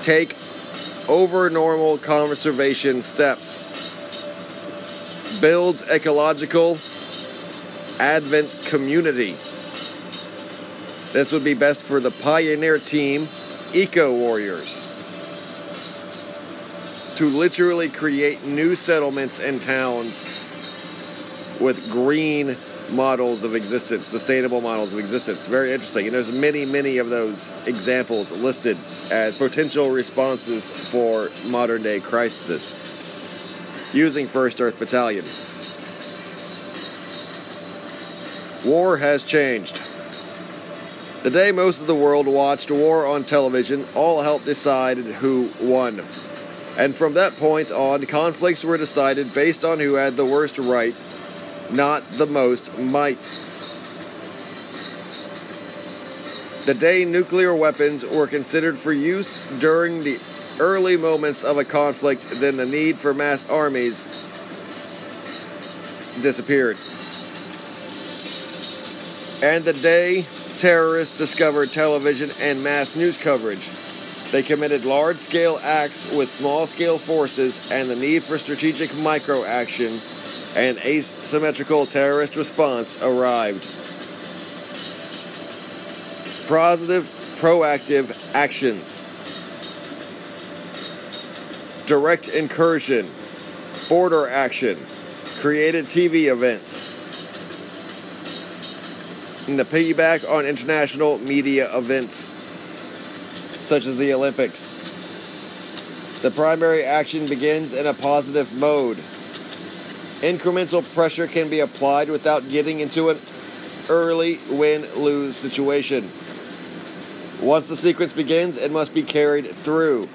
Take over normal conservation steps builds ecological advent community. This would be best for the pioneer team, Eco Warriors, to literally create new settlements and towns with green models of existence, sustainable models of existence. Very interesting. And there's many, many of those examples listed as potential responses for modern day crises using 1st Earth Battalion. War has changed. The day most of the world watched war on television, all helped decide who won. And from that point on, conflicts were decided based on who had the worst right, not the most might. The day nuclear weapons were considered for use during the early moments of a conflict, then the need for mass armies disappeared. And the day terrorists discovered television and mass news coverage. They committed large scale acts with small scale forces, and the need for strategic micro action and asymmetrical terrorist response arrived. Positive, proactive actions. Direct incursion. Border action. Created TV event and the piggyback on international media events such as the Olympics. The primary action begins in a positive mode. Incremental pressure can be applied without getting into an early win lose situation. Once the sequence begins, it must be carried through.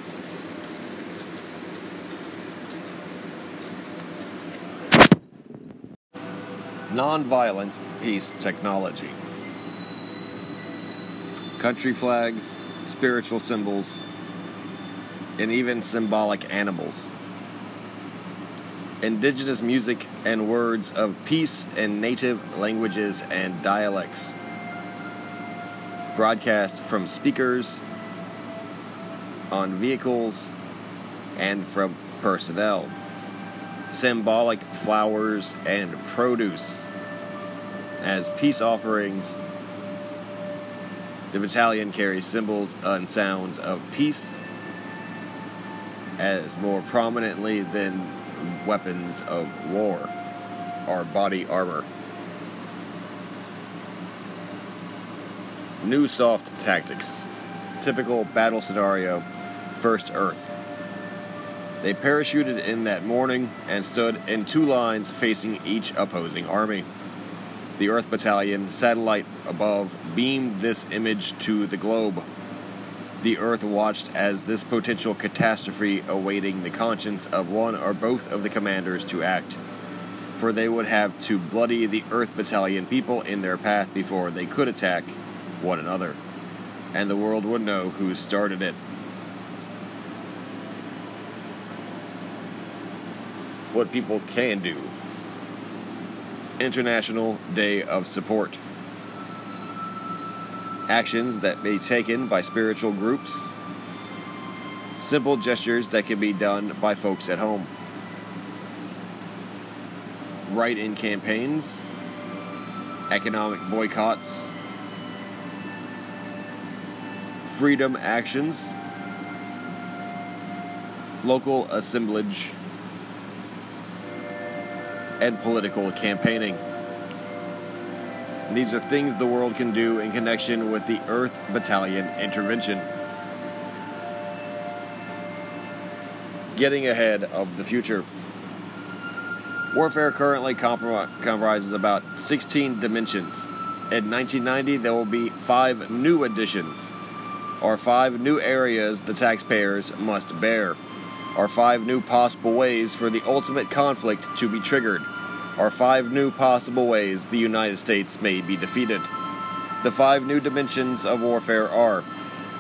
Nonviolent peace technology. Country flags, spiritual symbols, and even symbolic animals. Indigenous music and words of peace in native languages and dialects. Broadcast from speakers on vehicles and from personnel symbolic flowers and produce as peace offerings. The battalion carries symbols and sounds of peace as more prominently than weapons of war or body armor. New soft tactics. Typical battle scenario First Earth. They parachuted in that morning and stood in two lines facing each opposing army. The Earth Battalion satellite above beamed this image to the globe. The Earth watched as this potential catastrophe awaiting the conscience of one or both of the commanders to act, for they would have to bloody the Earth Battalion people in their path before they could attack one another, and the world would know who started it. What people can do. International Day of Support. Actions that may be taken by spiritual groups. Simple gestures that can be done by folks at home. Write in campaigns. Economic boycotts. Freedom actions. Local assemblage and political campaigning. These are things the world can do in connection with the Earth Battalion intervention. Getting ahead of the future. Warfare currently comprises about 16 dimensions. In 1990, there will be five new additions, or five new areas the taxpayers must bear are five new possible ways for the ultimate conflict to be triggered, are five new possible ways the United States may be defeated. The five new dimensions of warfare are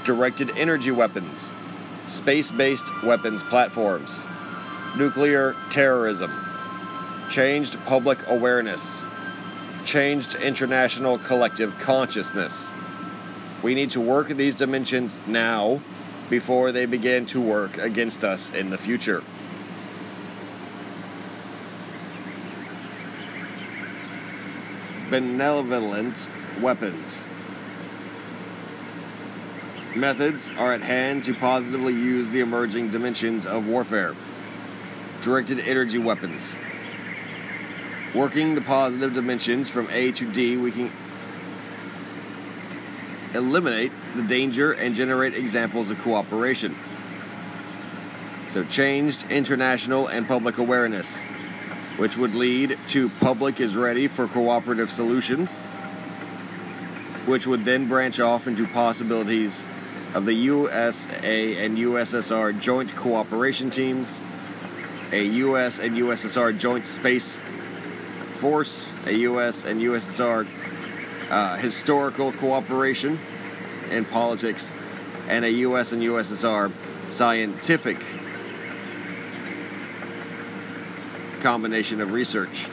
directed energy weapons, space based weapons platforms, nuclear terrorism, changed public awareness, changed international collective consciousness. We need to work these dimensions now before they begin to work against us in the future. Benevolent weapons. Methods are at hand to positively use the emerging dimensions of warfare. Directed energy weapons. Working the positive dimensions from A to D, we can eliminate the danger and generate examples of cooperation. So, changed international and public awareness, which would lead to public is ready for cooperative solutions, which would then branch off into possibilities of the USA and USSR joint cooperation teams, a US and USSR joint space force, a US and USSR uh, historical cooperation in politics, and a US and USSR scientific combination of research.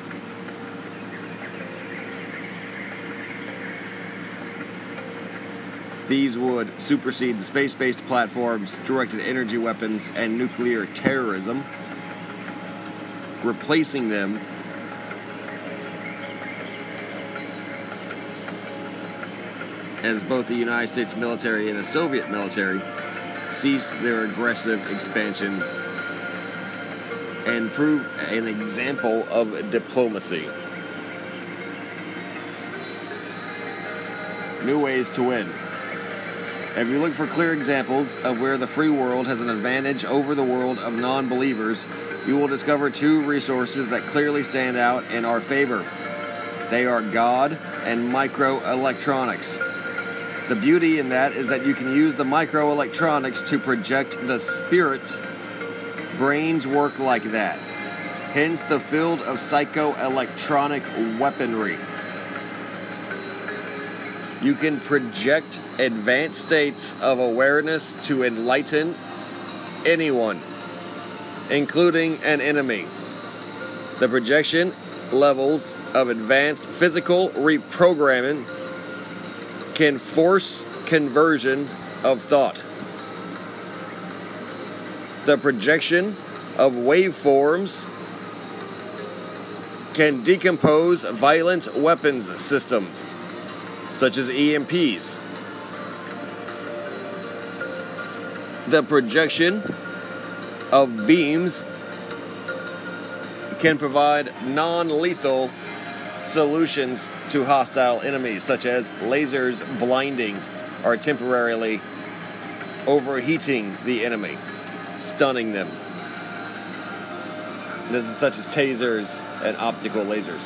These would supersede the space based platforms, directed energy weapons, and nuclear terrorism, replacing them as both the United States military and the Soviet military cease their aggressive expansions and prove an example of diplomacy. New ways to win. If you look for clear examples of where the free world has an advantage over the world of non believers, you will discover two resources that clearly stand out in our favor. They are God and microelectronics. The beauty in that is that you can use the microelectronics to project the spirit. Brains work like that. Hence the field of psychoelectronic weaponry. You can project advanced states of awareness to enlighten anyone, including an enemy. The projection levels of advanced physical reprogramming can force conversion of thought. The projection of waveforms can decompose violent weapons systems, such as EMPs. The projection of beams can provide non lethal solutions to hostile enemies, such as lasers blinding or temporarily overheating the enemy, stunning them. This is such as tasers and optical lasers.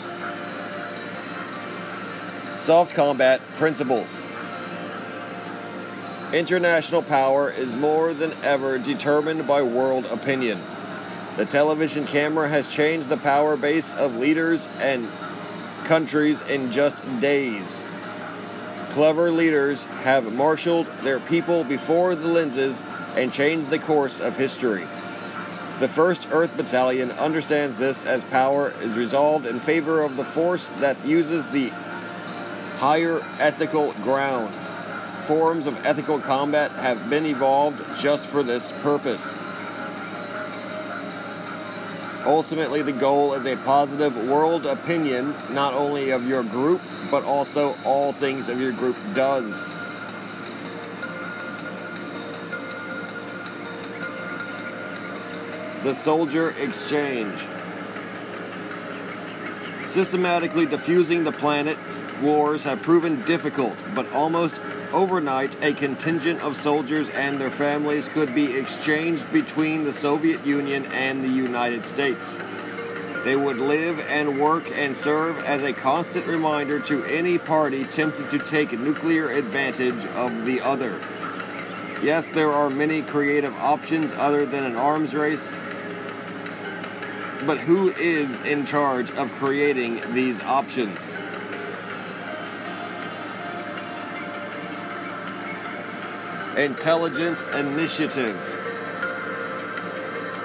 Soft combat principles. International power is more than ever determined by world opinion. The television camera has changed the power base of leaders and countries in just days. Clever leaders have marshaled their people before the lenses and changed the course of history. The 1st Earth Battalion understands this as power is resolved in favor of the force that uses the higher ethical grounds. Forms of ethical combat have been evolved just for this purpose. Ultimately, the goal is a positive world opinion, not only of your group, but also all things of your group does. The Soldier Exchange. Systematically diffusing the planet's wars have proven difficult, but almost overnight, a contingent of soldiers and their families could be exchanged between the Soviet Union and the United States. They would live and work and serve as a constant reminder to any party tempted to take nuclear advantage of the other. Yes, there are many creative options other than an arms race, but who is in charge of creating these options? Intelligence initiatives.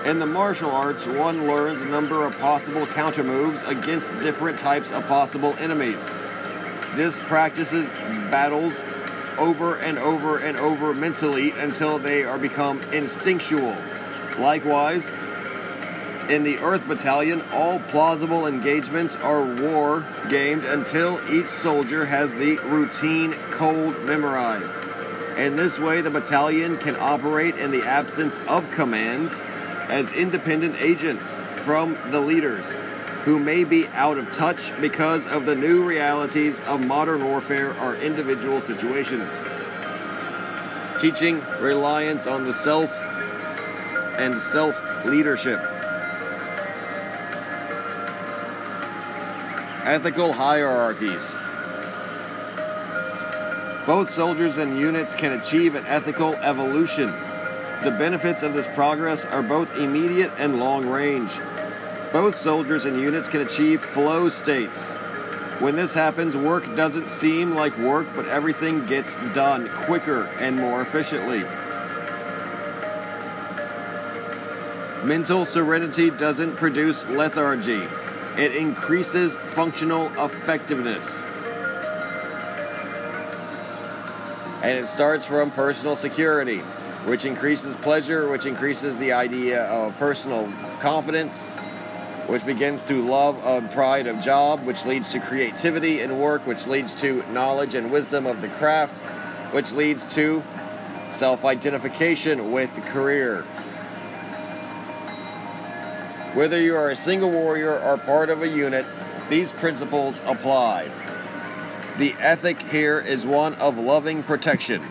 In the martial arts, one learns a number of possible countermoves against different types of possible enemies. This practices battles over and over and over mentally until they are become instinctual. Likewise, in the Earth Battalion, all plausible engagements are war gamed until each soldier has the routine code memorized. In this way, the battalion can operate in the absence of commands as independent agents from the leaders. who may be out of touch because of the new realities of modern warfare or individual situations. Teaching reliance on the self and self leadership. Ethical hierarchies. Both soldiers and units can achieve an ethical evolution. The benefits of this progress are both immediate and long range. Both soldiers and units can achieve flow states. When this happens, work doesn't seem like work, but everything gets done quicker and more efficiently. Mental serenity doesn't produce lethargy, it increases functional effectiveness. And it starts from personal security, which increases pleasure, which increases the idea of personal confidence, which begins to love and pride of job, which leads to creativity in work, which leads to knowledge and wisdom of the craft, which leads to self identification with the career. Whether you are a single warrior or part of a unit, these principles apply. The ethic here is one of loving protection.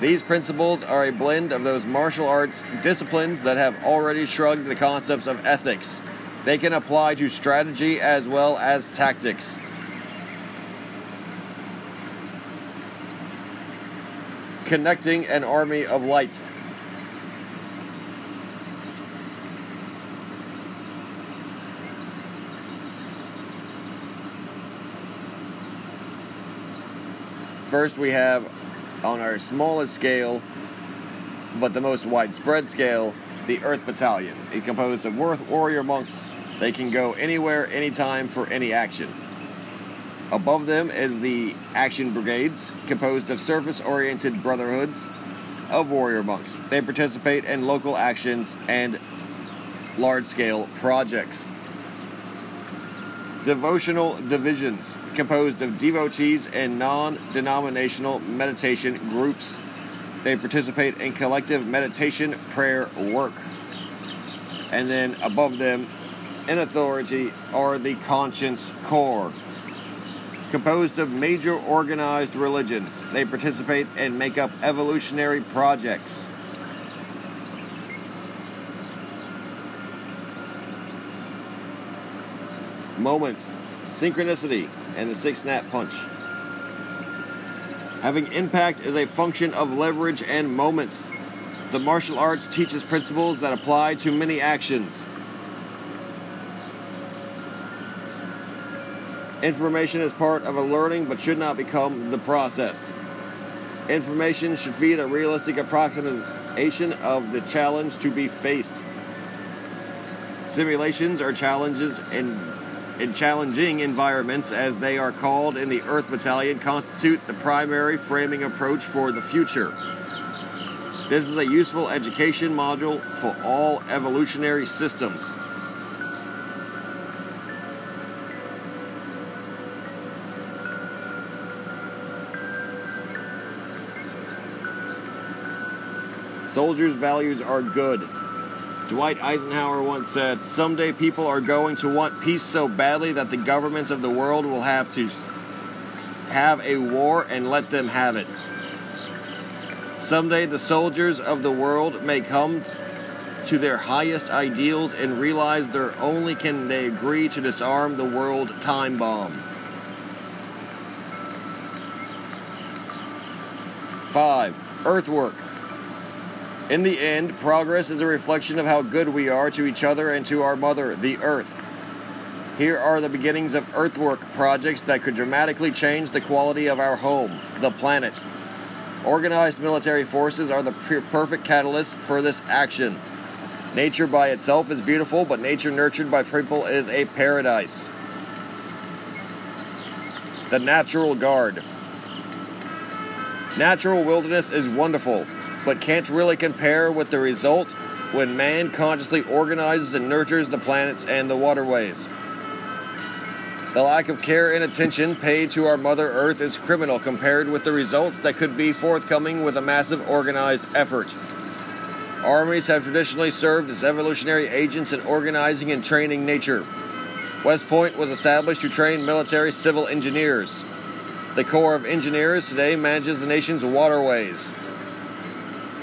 These principles are a blend of those martial arts disciplines that have already shrugged the concepts of ethics. They can apply to strategy as well as tactics. Connecting an army of light. First, we have on our smallest scale, but the most widespread scale, the Earth Battalion. It composed of warrior monks. They can go anywhere, anytime for any action. Above them is the Action Brigades, composed of surface oriented brotherhoods of warrior monks. They participate in local actions and large scale projects devotional divisions composed of devotees and non denominational meditation groups. They participate in collective meditation prayer work. And then above them, in authority, are the Conscience Corps. Composed of major organized religions, they participate and make up evolutionary projects. Moment, synchronicity, and the six snap punch. Having impact is a function of leverage and moment. The martial arts teaches principles that apply to many actions. Information is part of a learning but should not become the process. Information should feed a realistic approximation of the challenge to be faced. Simulations are challenges in in challenging environments, as they are called in the Earth Battalion, constitute the primary framing approach for the future. This is a useful education module for all evolutionary systems. Soldiers' values are good. Dwight Eisenhower once said, Someday people are going to want peace so badly that the governments of the world will have to have a war and let them have it. Someday the soldiers of the world may come to their highest ideals and realize they're only can they agree to disarm the world time bomb. Five, earthwork. In the end, progress is a reflection of how good we are to each other and to our mother, the earth. Here are the beginnings of earthwork projects that could dramatically change the quality of our home, the planet. Organized military forces are the perfect catalyst for this action. Nature by itself is beautiful, but nature nurtured by people is a paradise. The Natural Guard. Natural wilderness is wonderful, but can't really compare with the result when man consciously organizes and nurtures the planets and the waterways. The lack of care and attention paid to our Mother Earth is criminal compared with the results that could be forthcoming with a massive organized effort. Armies have traditionally served as evolutionary agents in organizing and training nature. West Point was established to train military civil engineers. The Corps of Engineers today manages the nation's waterways.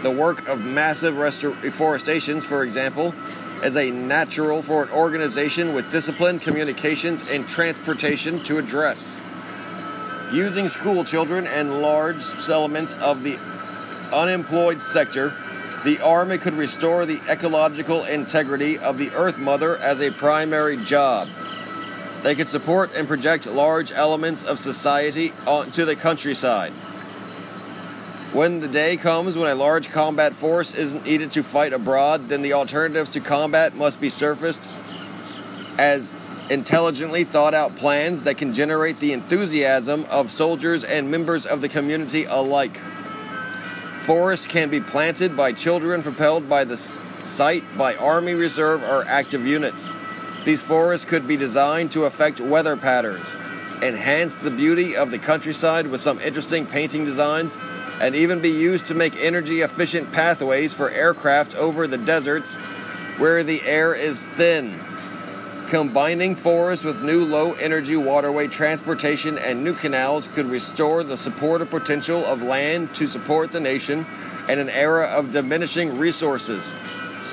The work of massive reforestations, for example, is a natural for an organization with discipline, communications, and transportation to address. Using school children and large elements of the unemployed sector, the Army could restore the ecological integrity of the Earth Mother as a primary job. They could support and project large elements of society onto the countryside. When the day comes when a large combat force isn't needed to fight abroad, then the alternatives to combat must be surfaced as intelligently thought out plans that can generate the enthusiasm of soldiers and members of the community alike. Forests can be planted by children propelled by the site by Army Reserve or active units. These forests could be designed to affect weather patterns, enhance the beauty of the countryside with some interesting painting designs, and even be used to make energy efficient pathways for aircraft over the deserts where the air is thin. Combining forests with new low energy waterway transportation and new canals could restore the supportive potential of land to support the nation in an era of diminishing resources.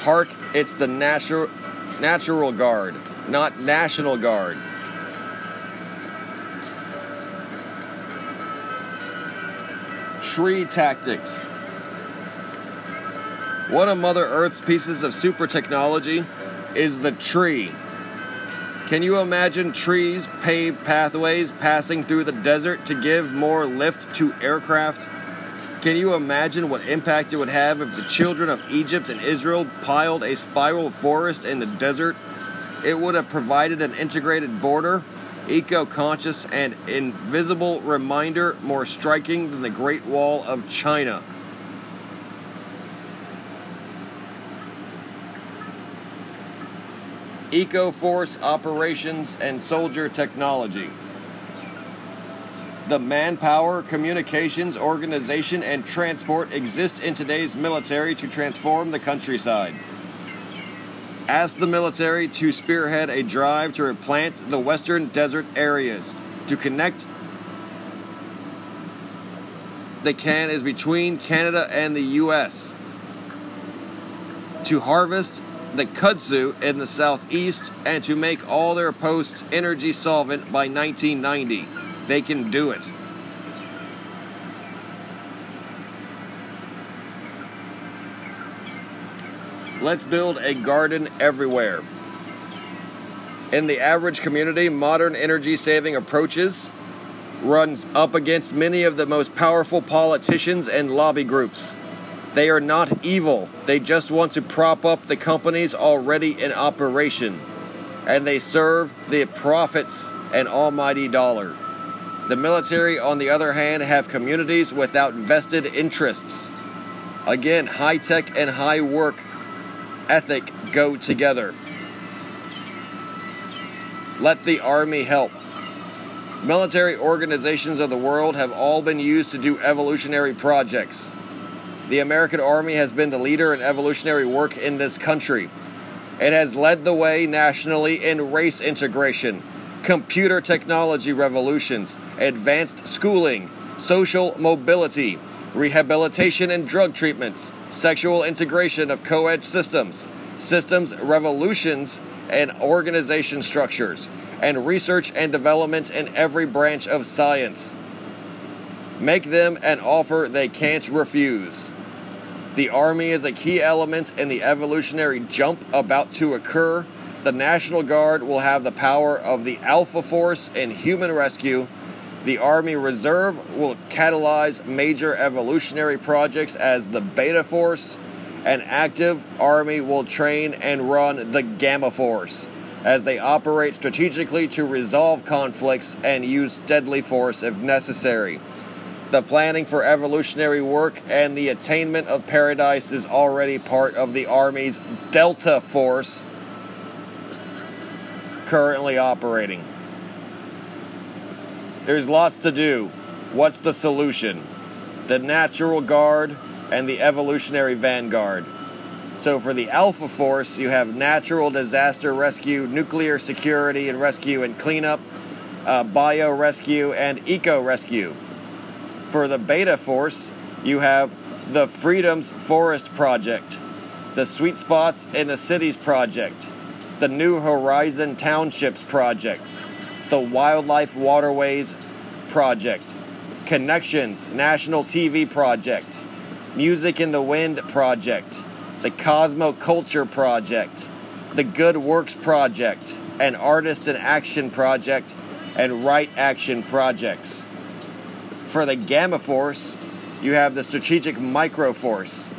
Hark, it's the natural Natural Guard, not National Guard. Tree tactics. One of Mother Earth's pieces of super technology is the tree. Can you imagine trees, paved pathways passing through the desert to give more lift to aircraft? Can you imagine what impact it would have if the children of Egypt and Israel piled a spiral forest in the desert? It would have provided an integrated border, eco conscious, and invisible reminder more striking than the Great Wall of China. Eco Force operations and soldier technology the manpower, communications, organization, and transport exist in today's military to transform the countryside. Ask the military to spearhead a drive to replant the western desert areas, to connect the can is between Canada and the U.S. To harvest the kudzu in the southeast and to make all their posts energy solvent by 1990. They can do it. Let's build a garden everywhere. In the average community, modern energy saving approaches runs up against many of the most powerful politicians and lobby groups. They are not evil. They just want to prop up the companies already in operation. And they serve the profits and almighty dollar. The military, on the other hand, have communities without vested interests. Again, high tech and high work ethic go together. Let the Army help. Military organizations of the world have all been used to do evolutionary projects. The American Army has been the leader in evolutionary work in this country. It has led the way nationally in race integration computer technology revolutions, advanced schooling, social mobility, rehabilitation and drug treatments, sexual integration of co ed systems, systems revolutions and organization structures, and research and development in every branch of science. Make them an offer they can't refuse. The Army is a key element in the evolutionary jump about to occur the National Guard will have the power of the Alpha Force in human rescue. The Army Reserve will catalyze major evolutionary projects as the Beta Force. An active Army will train and run the Gamma Force as they operate strategically to resolve conflicts and use deadly force if necessary. The planning for evolutionary work and the attainment of paradise is already part of the Army's Delta Force currently operating. There's lots to do. What's the solution? The natural guard and the evolutionary vanguard. So for the Alpha Force, you have natural disaster rescue, nuclear security and rescue and cleanup, uh, bio rescue, and eco rescue. For the Beta Force, you have the Freedoms Forest Project, the Sweet Spots in the Cities Project, the New Horizon Townships Project, the Wildlife Waterways Project, Connections National TV Project, Music in the Wind Project, the Cosmo Culture Project, the Good Works Project, and Artist in Action Project, and Right Action Projects. For the Gamma Force, you have the Strategic Micro Force,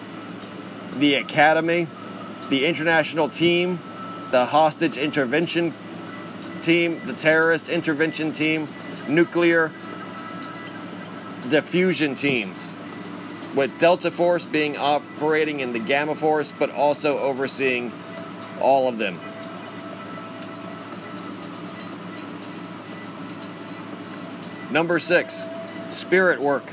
the Academy, the International Team, the Hostage Intervention Team, the Terrorist Intervention Team, Nuclear Diffusion Teams with Delta Force being operating in the Gamma Force, but also overseeing all of them. Number six, spirit work.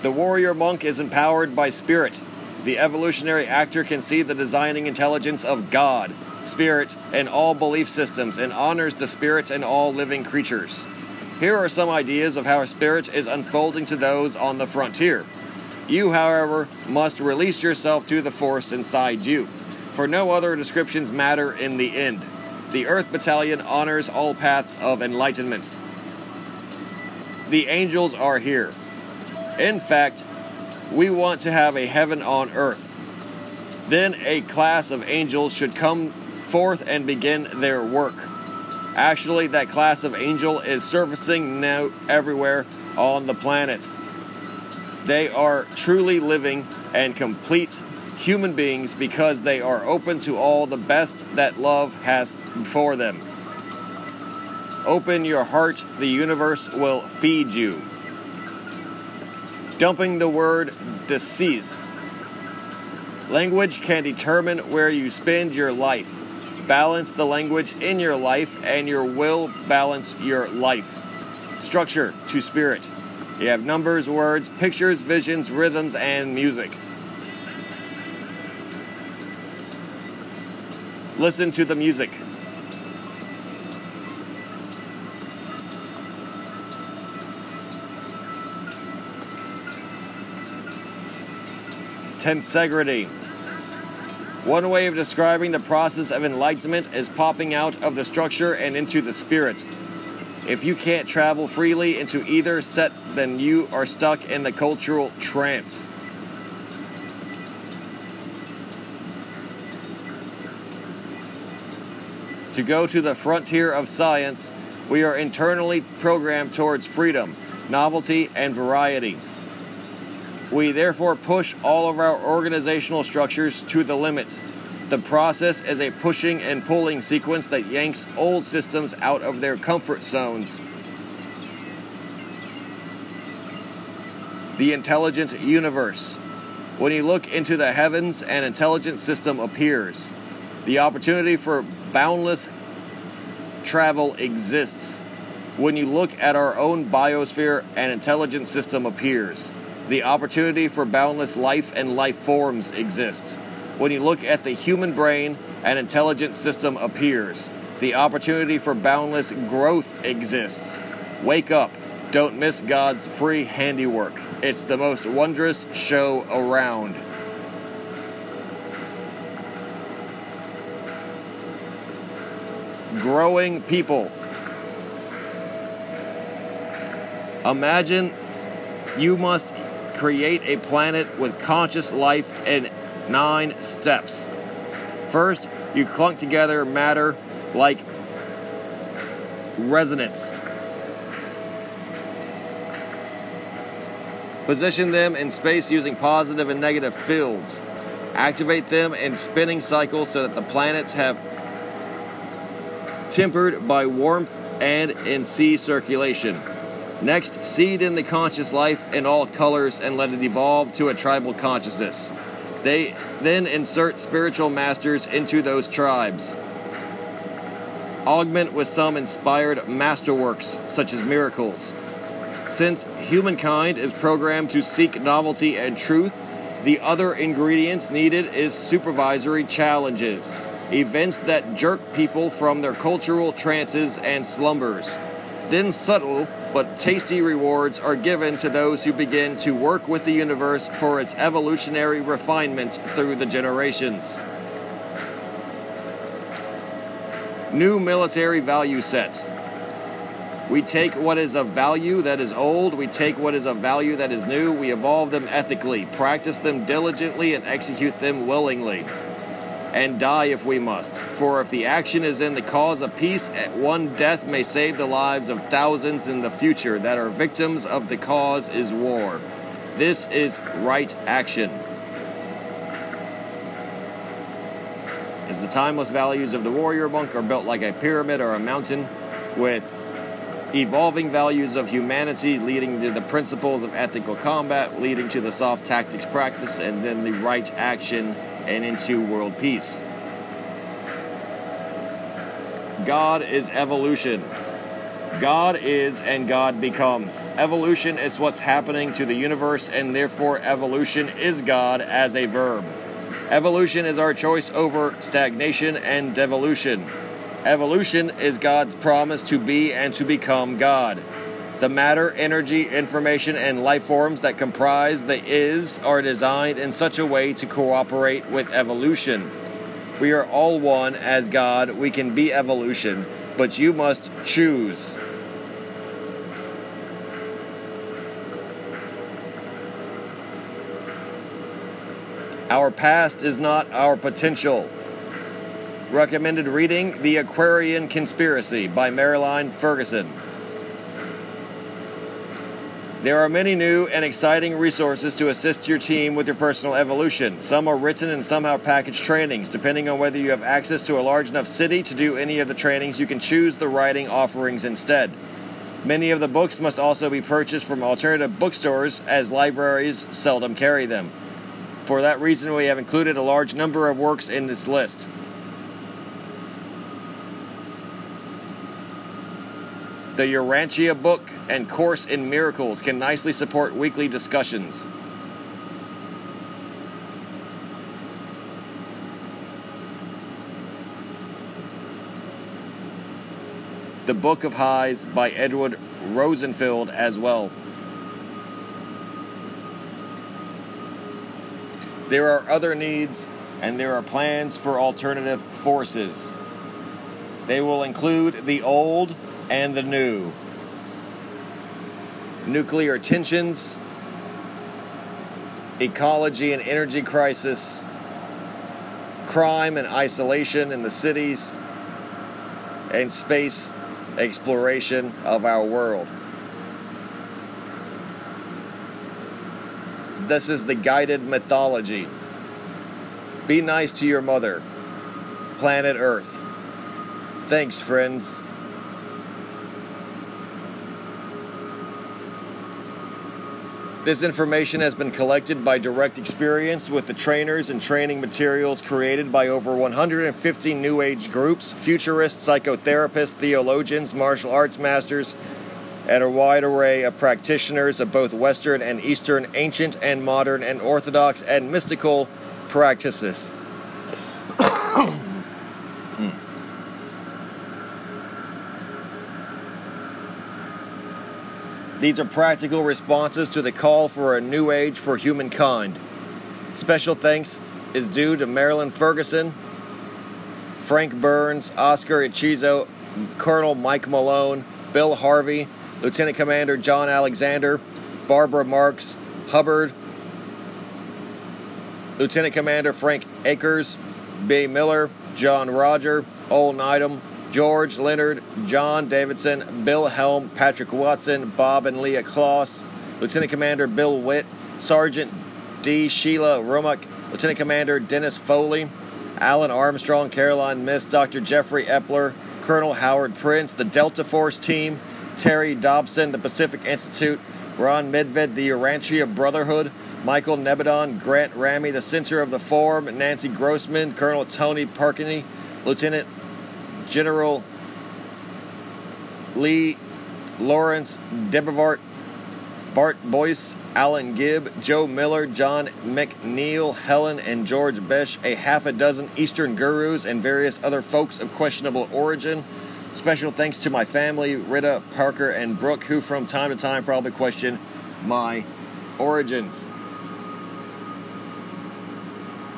The warrior monk is empowered by spirit. The evolutionary actor can see the designing intelligence of God, spirit, and all belief systems and honors the spirit and all living creatures. Here are some ideas of how spirit is unfolding to those on the frontier. You, however, must release yourself to the force inside you, for no other descriptions matter in the end. The Earth Battalion honors all paths of enlightenment. The angels are here. In fact, we want to have a heaven on earth. Then a class of angels should come forth and begin their work. Actually, that class of angel is surfacing now everywhere on the planet. They are truly living and complete human beings because they are open to all the best that love has for them. Open your heart, the universe will feed you. Dumping the word disease. Language can determine where you spend your life. Balance the language in your life, and your will balance your life. Structure to spirit. You have numbers, words, pictures, visions, rhythms, and music. Listen to the music. Tensegrity. One way of describing the process of enlightenment is popping out of the structure and into the spirit. If you can't travel freely into either set, then you are stuck in the cultural trance. To go to the frontier of science, we are internally programmed towards freedom, novelty, and variety. We therefore push all of our organizational structures to the limit. The process is a pushing and pulling sequence that yanks old systems out of their comfort zones. The intelligent universe. When you look into the heavens, an intelligent system appears. The opportunity for boundless travel exists. When you look at our own biosphere, an intelligent system appears. The opportunity for boundless life and life forms exists. When you look at the human brain, an intelligent system appears. The opportunity for boundless growth exists. Wake up. Don't miss God's free handiwork. It's the most wondrous show around. Growing people. Imagine you must create a planet with conscious life in nine steps. First, you clunk together matter like resonance. Position them in space using positive and negative fields. Activate them in spinning cycles so that the planets have tempered by warmth and in sea circulation. Next, seed in the conscious life in all colors and let it evolve to a tribal consciousness. They then insert spiritual masters into those tribes. Augment with some inspired masterworks, such as miracles. Since humankind is programmed to seek novelty and truth, The other ingredients needed is supervisory challenges, events that jerk people from their cultural trances and slumbers. Then subtle but tasty rewards are given to those who begin to work with the universe for its evolutionary refinement through the generations. New military value set. We take what is of value that is old, we take what is of value that is new, we evolve them ethically, practice them diligently, and execute them willingly. And die if we must. For if the action is in the cause of peace, one death may save the lives of thousands in the future that are victims of the cause is war. This is right action. As the timeless values of the warrior monk are built like a pyramid or a mountain, with evolving values of humanity leading to the principles of ethical combat, leading to the soft tactics practice, and then the right action and into world peace. God is evolution. God is and God becomes. Evolution is what's happening to the universe, and therefore, evolution is God as a verb. Evolution is our choice over stagnation and devolution. Evolution is God's promise to be and to become God. The matter, energy, information, and life forms that comprise the is are designed in such a way to cooperate with evolution. We are all one as God. We can be evolution, but you must choose. Our past is not our potential. Recommended reading The Aquarian Conspiracy by Marilyn Ferguson. There are many new and exciting resources to assist your team with your personal evolution. Some are written and some are packaged trainings. Depending on whether you have access to a large enough city to do any of the trainings, you can choose the writing offerings instead. Many of the books must also be purchased from alternative bookstores as libraries seldom carry them. For that reason, we have included a large number of works in this list. The Urantia book and Course in Miracles can nicely support weekly discussions. The Book of Highs by Edward Rosenfeld as well. There are other needs and there are plans for alternative forces. They will include the old and the new. Nuclear tensions, ecology and energy crisis, crime and isolation in the cities, and space exploration of our world. This is the guided mythology. Be nice to your mother, planet Earth. Thanks, friends. This information has been collected by direct experience with the trainers and training materials created by over 150 New Age groups, futurists, psychotherapists, theologians, martial arts masters, and a wide array of practitioners of both Western and Eastern, ancient and modern, and Orthodox and mystical practices. These are practical responses to the call for a new age for humankind. Special thanks is due to Marilyn Ferguson, Frank Burns, Oscar Ichazo, Colonel Mike Malone, Bill Harvey, Lieutenant Commander John Alexander, Barbara Marx, Hubbard, Lieutenant Commander Frank Akers, B. Miller, John Roger, Ol Needham, George Leonard, John Davidson, Bill Helm, Patrick Watson, Bob and Leah Kloss, Lieutenant Commander Bill Witt, Sergeant D. Sheila Romuck, Lieutenant Commander Dennis Foley, Alan Armstrong, Caroline Miss, Dr. Jeffrey Epler, Colonel Howard Prince, the Delta Force team, Terry Dobson, the Pacific Institute, Ron Medved, the Urantia Brotherhood, Michael Nebadon, Grant Ramey, the Center of the Forum, Nancy Grossman, Colonel Tony Parkney, Lieutenant General Lee Lawrence Debevart, Bart Boyce, Alan Gibb, Joe Miller, John McNeil, Helen and George Besh, a half a dozen Eastern gurus, and various other folks of questionable origin. Special thanks to my family, Rita, Parker, and Brooke, who from time to time probably question my origins.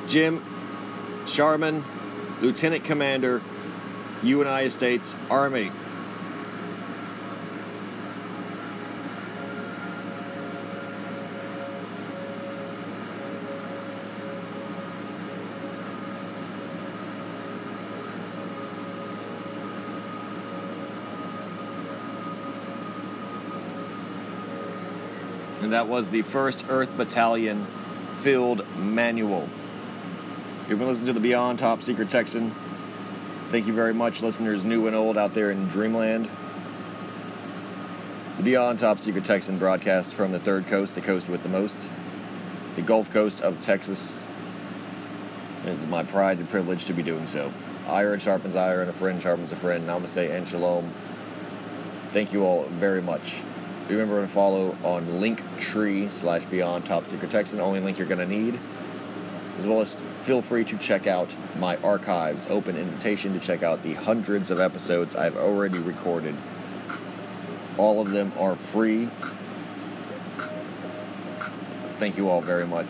Jim Channon, Lieutenant Commander, United States Army. And that was the 1st Earth Battalion Field Manual. You've been listening to the Beyond Top Secret Texan. Thank you very much, listeners new and old out there in Dreamland. The Beyond Top Secret Texan broadcast from the third coast, the coast with the most, the Gulf Coast of Texas. It is my pride and privilege to be doing so. Iron sharpens iron, a friend sharpens a friend. Namaste and shalom. Thank you all very much. Remember to follow on Linktree slash Beyond Top Secret Texan, only link you're going to need. As well as feel free to check out my archives. Open invitation to check out the hundreds of episodes I've already recorded. All of them are free. Thank you all very much.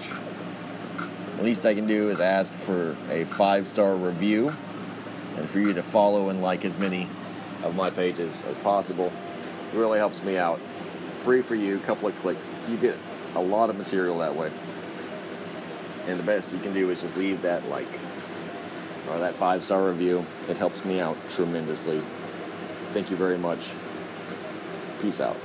The least I can do is ask for a five star review and for you to follow and like as many of my pages as possible. It really helps me out. Free for you, couple of clicks. You get a lot of material that way. And the best you can do is just leave that like or that five star review. It helps me out tremendously. Thank you very much. Peace out.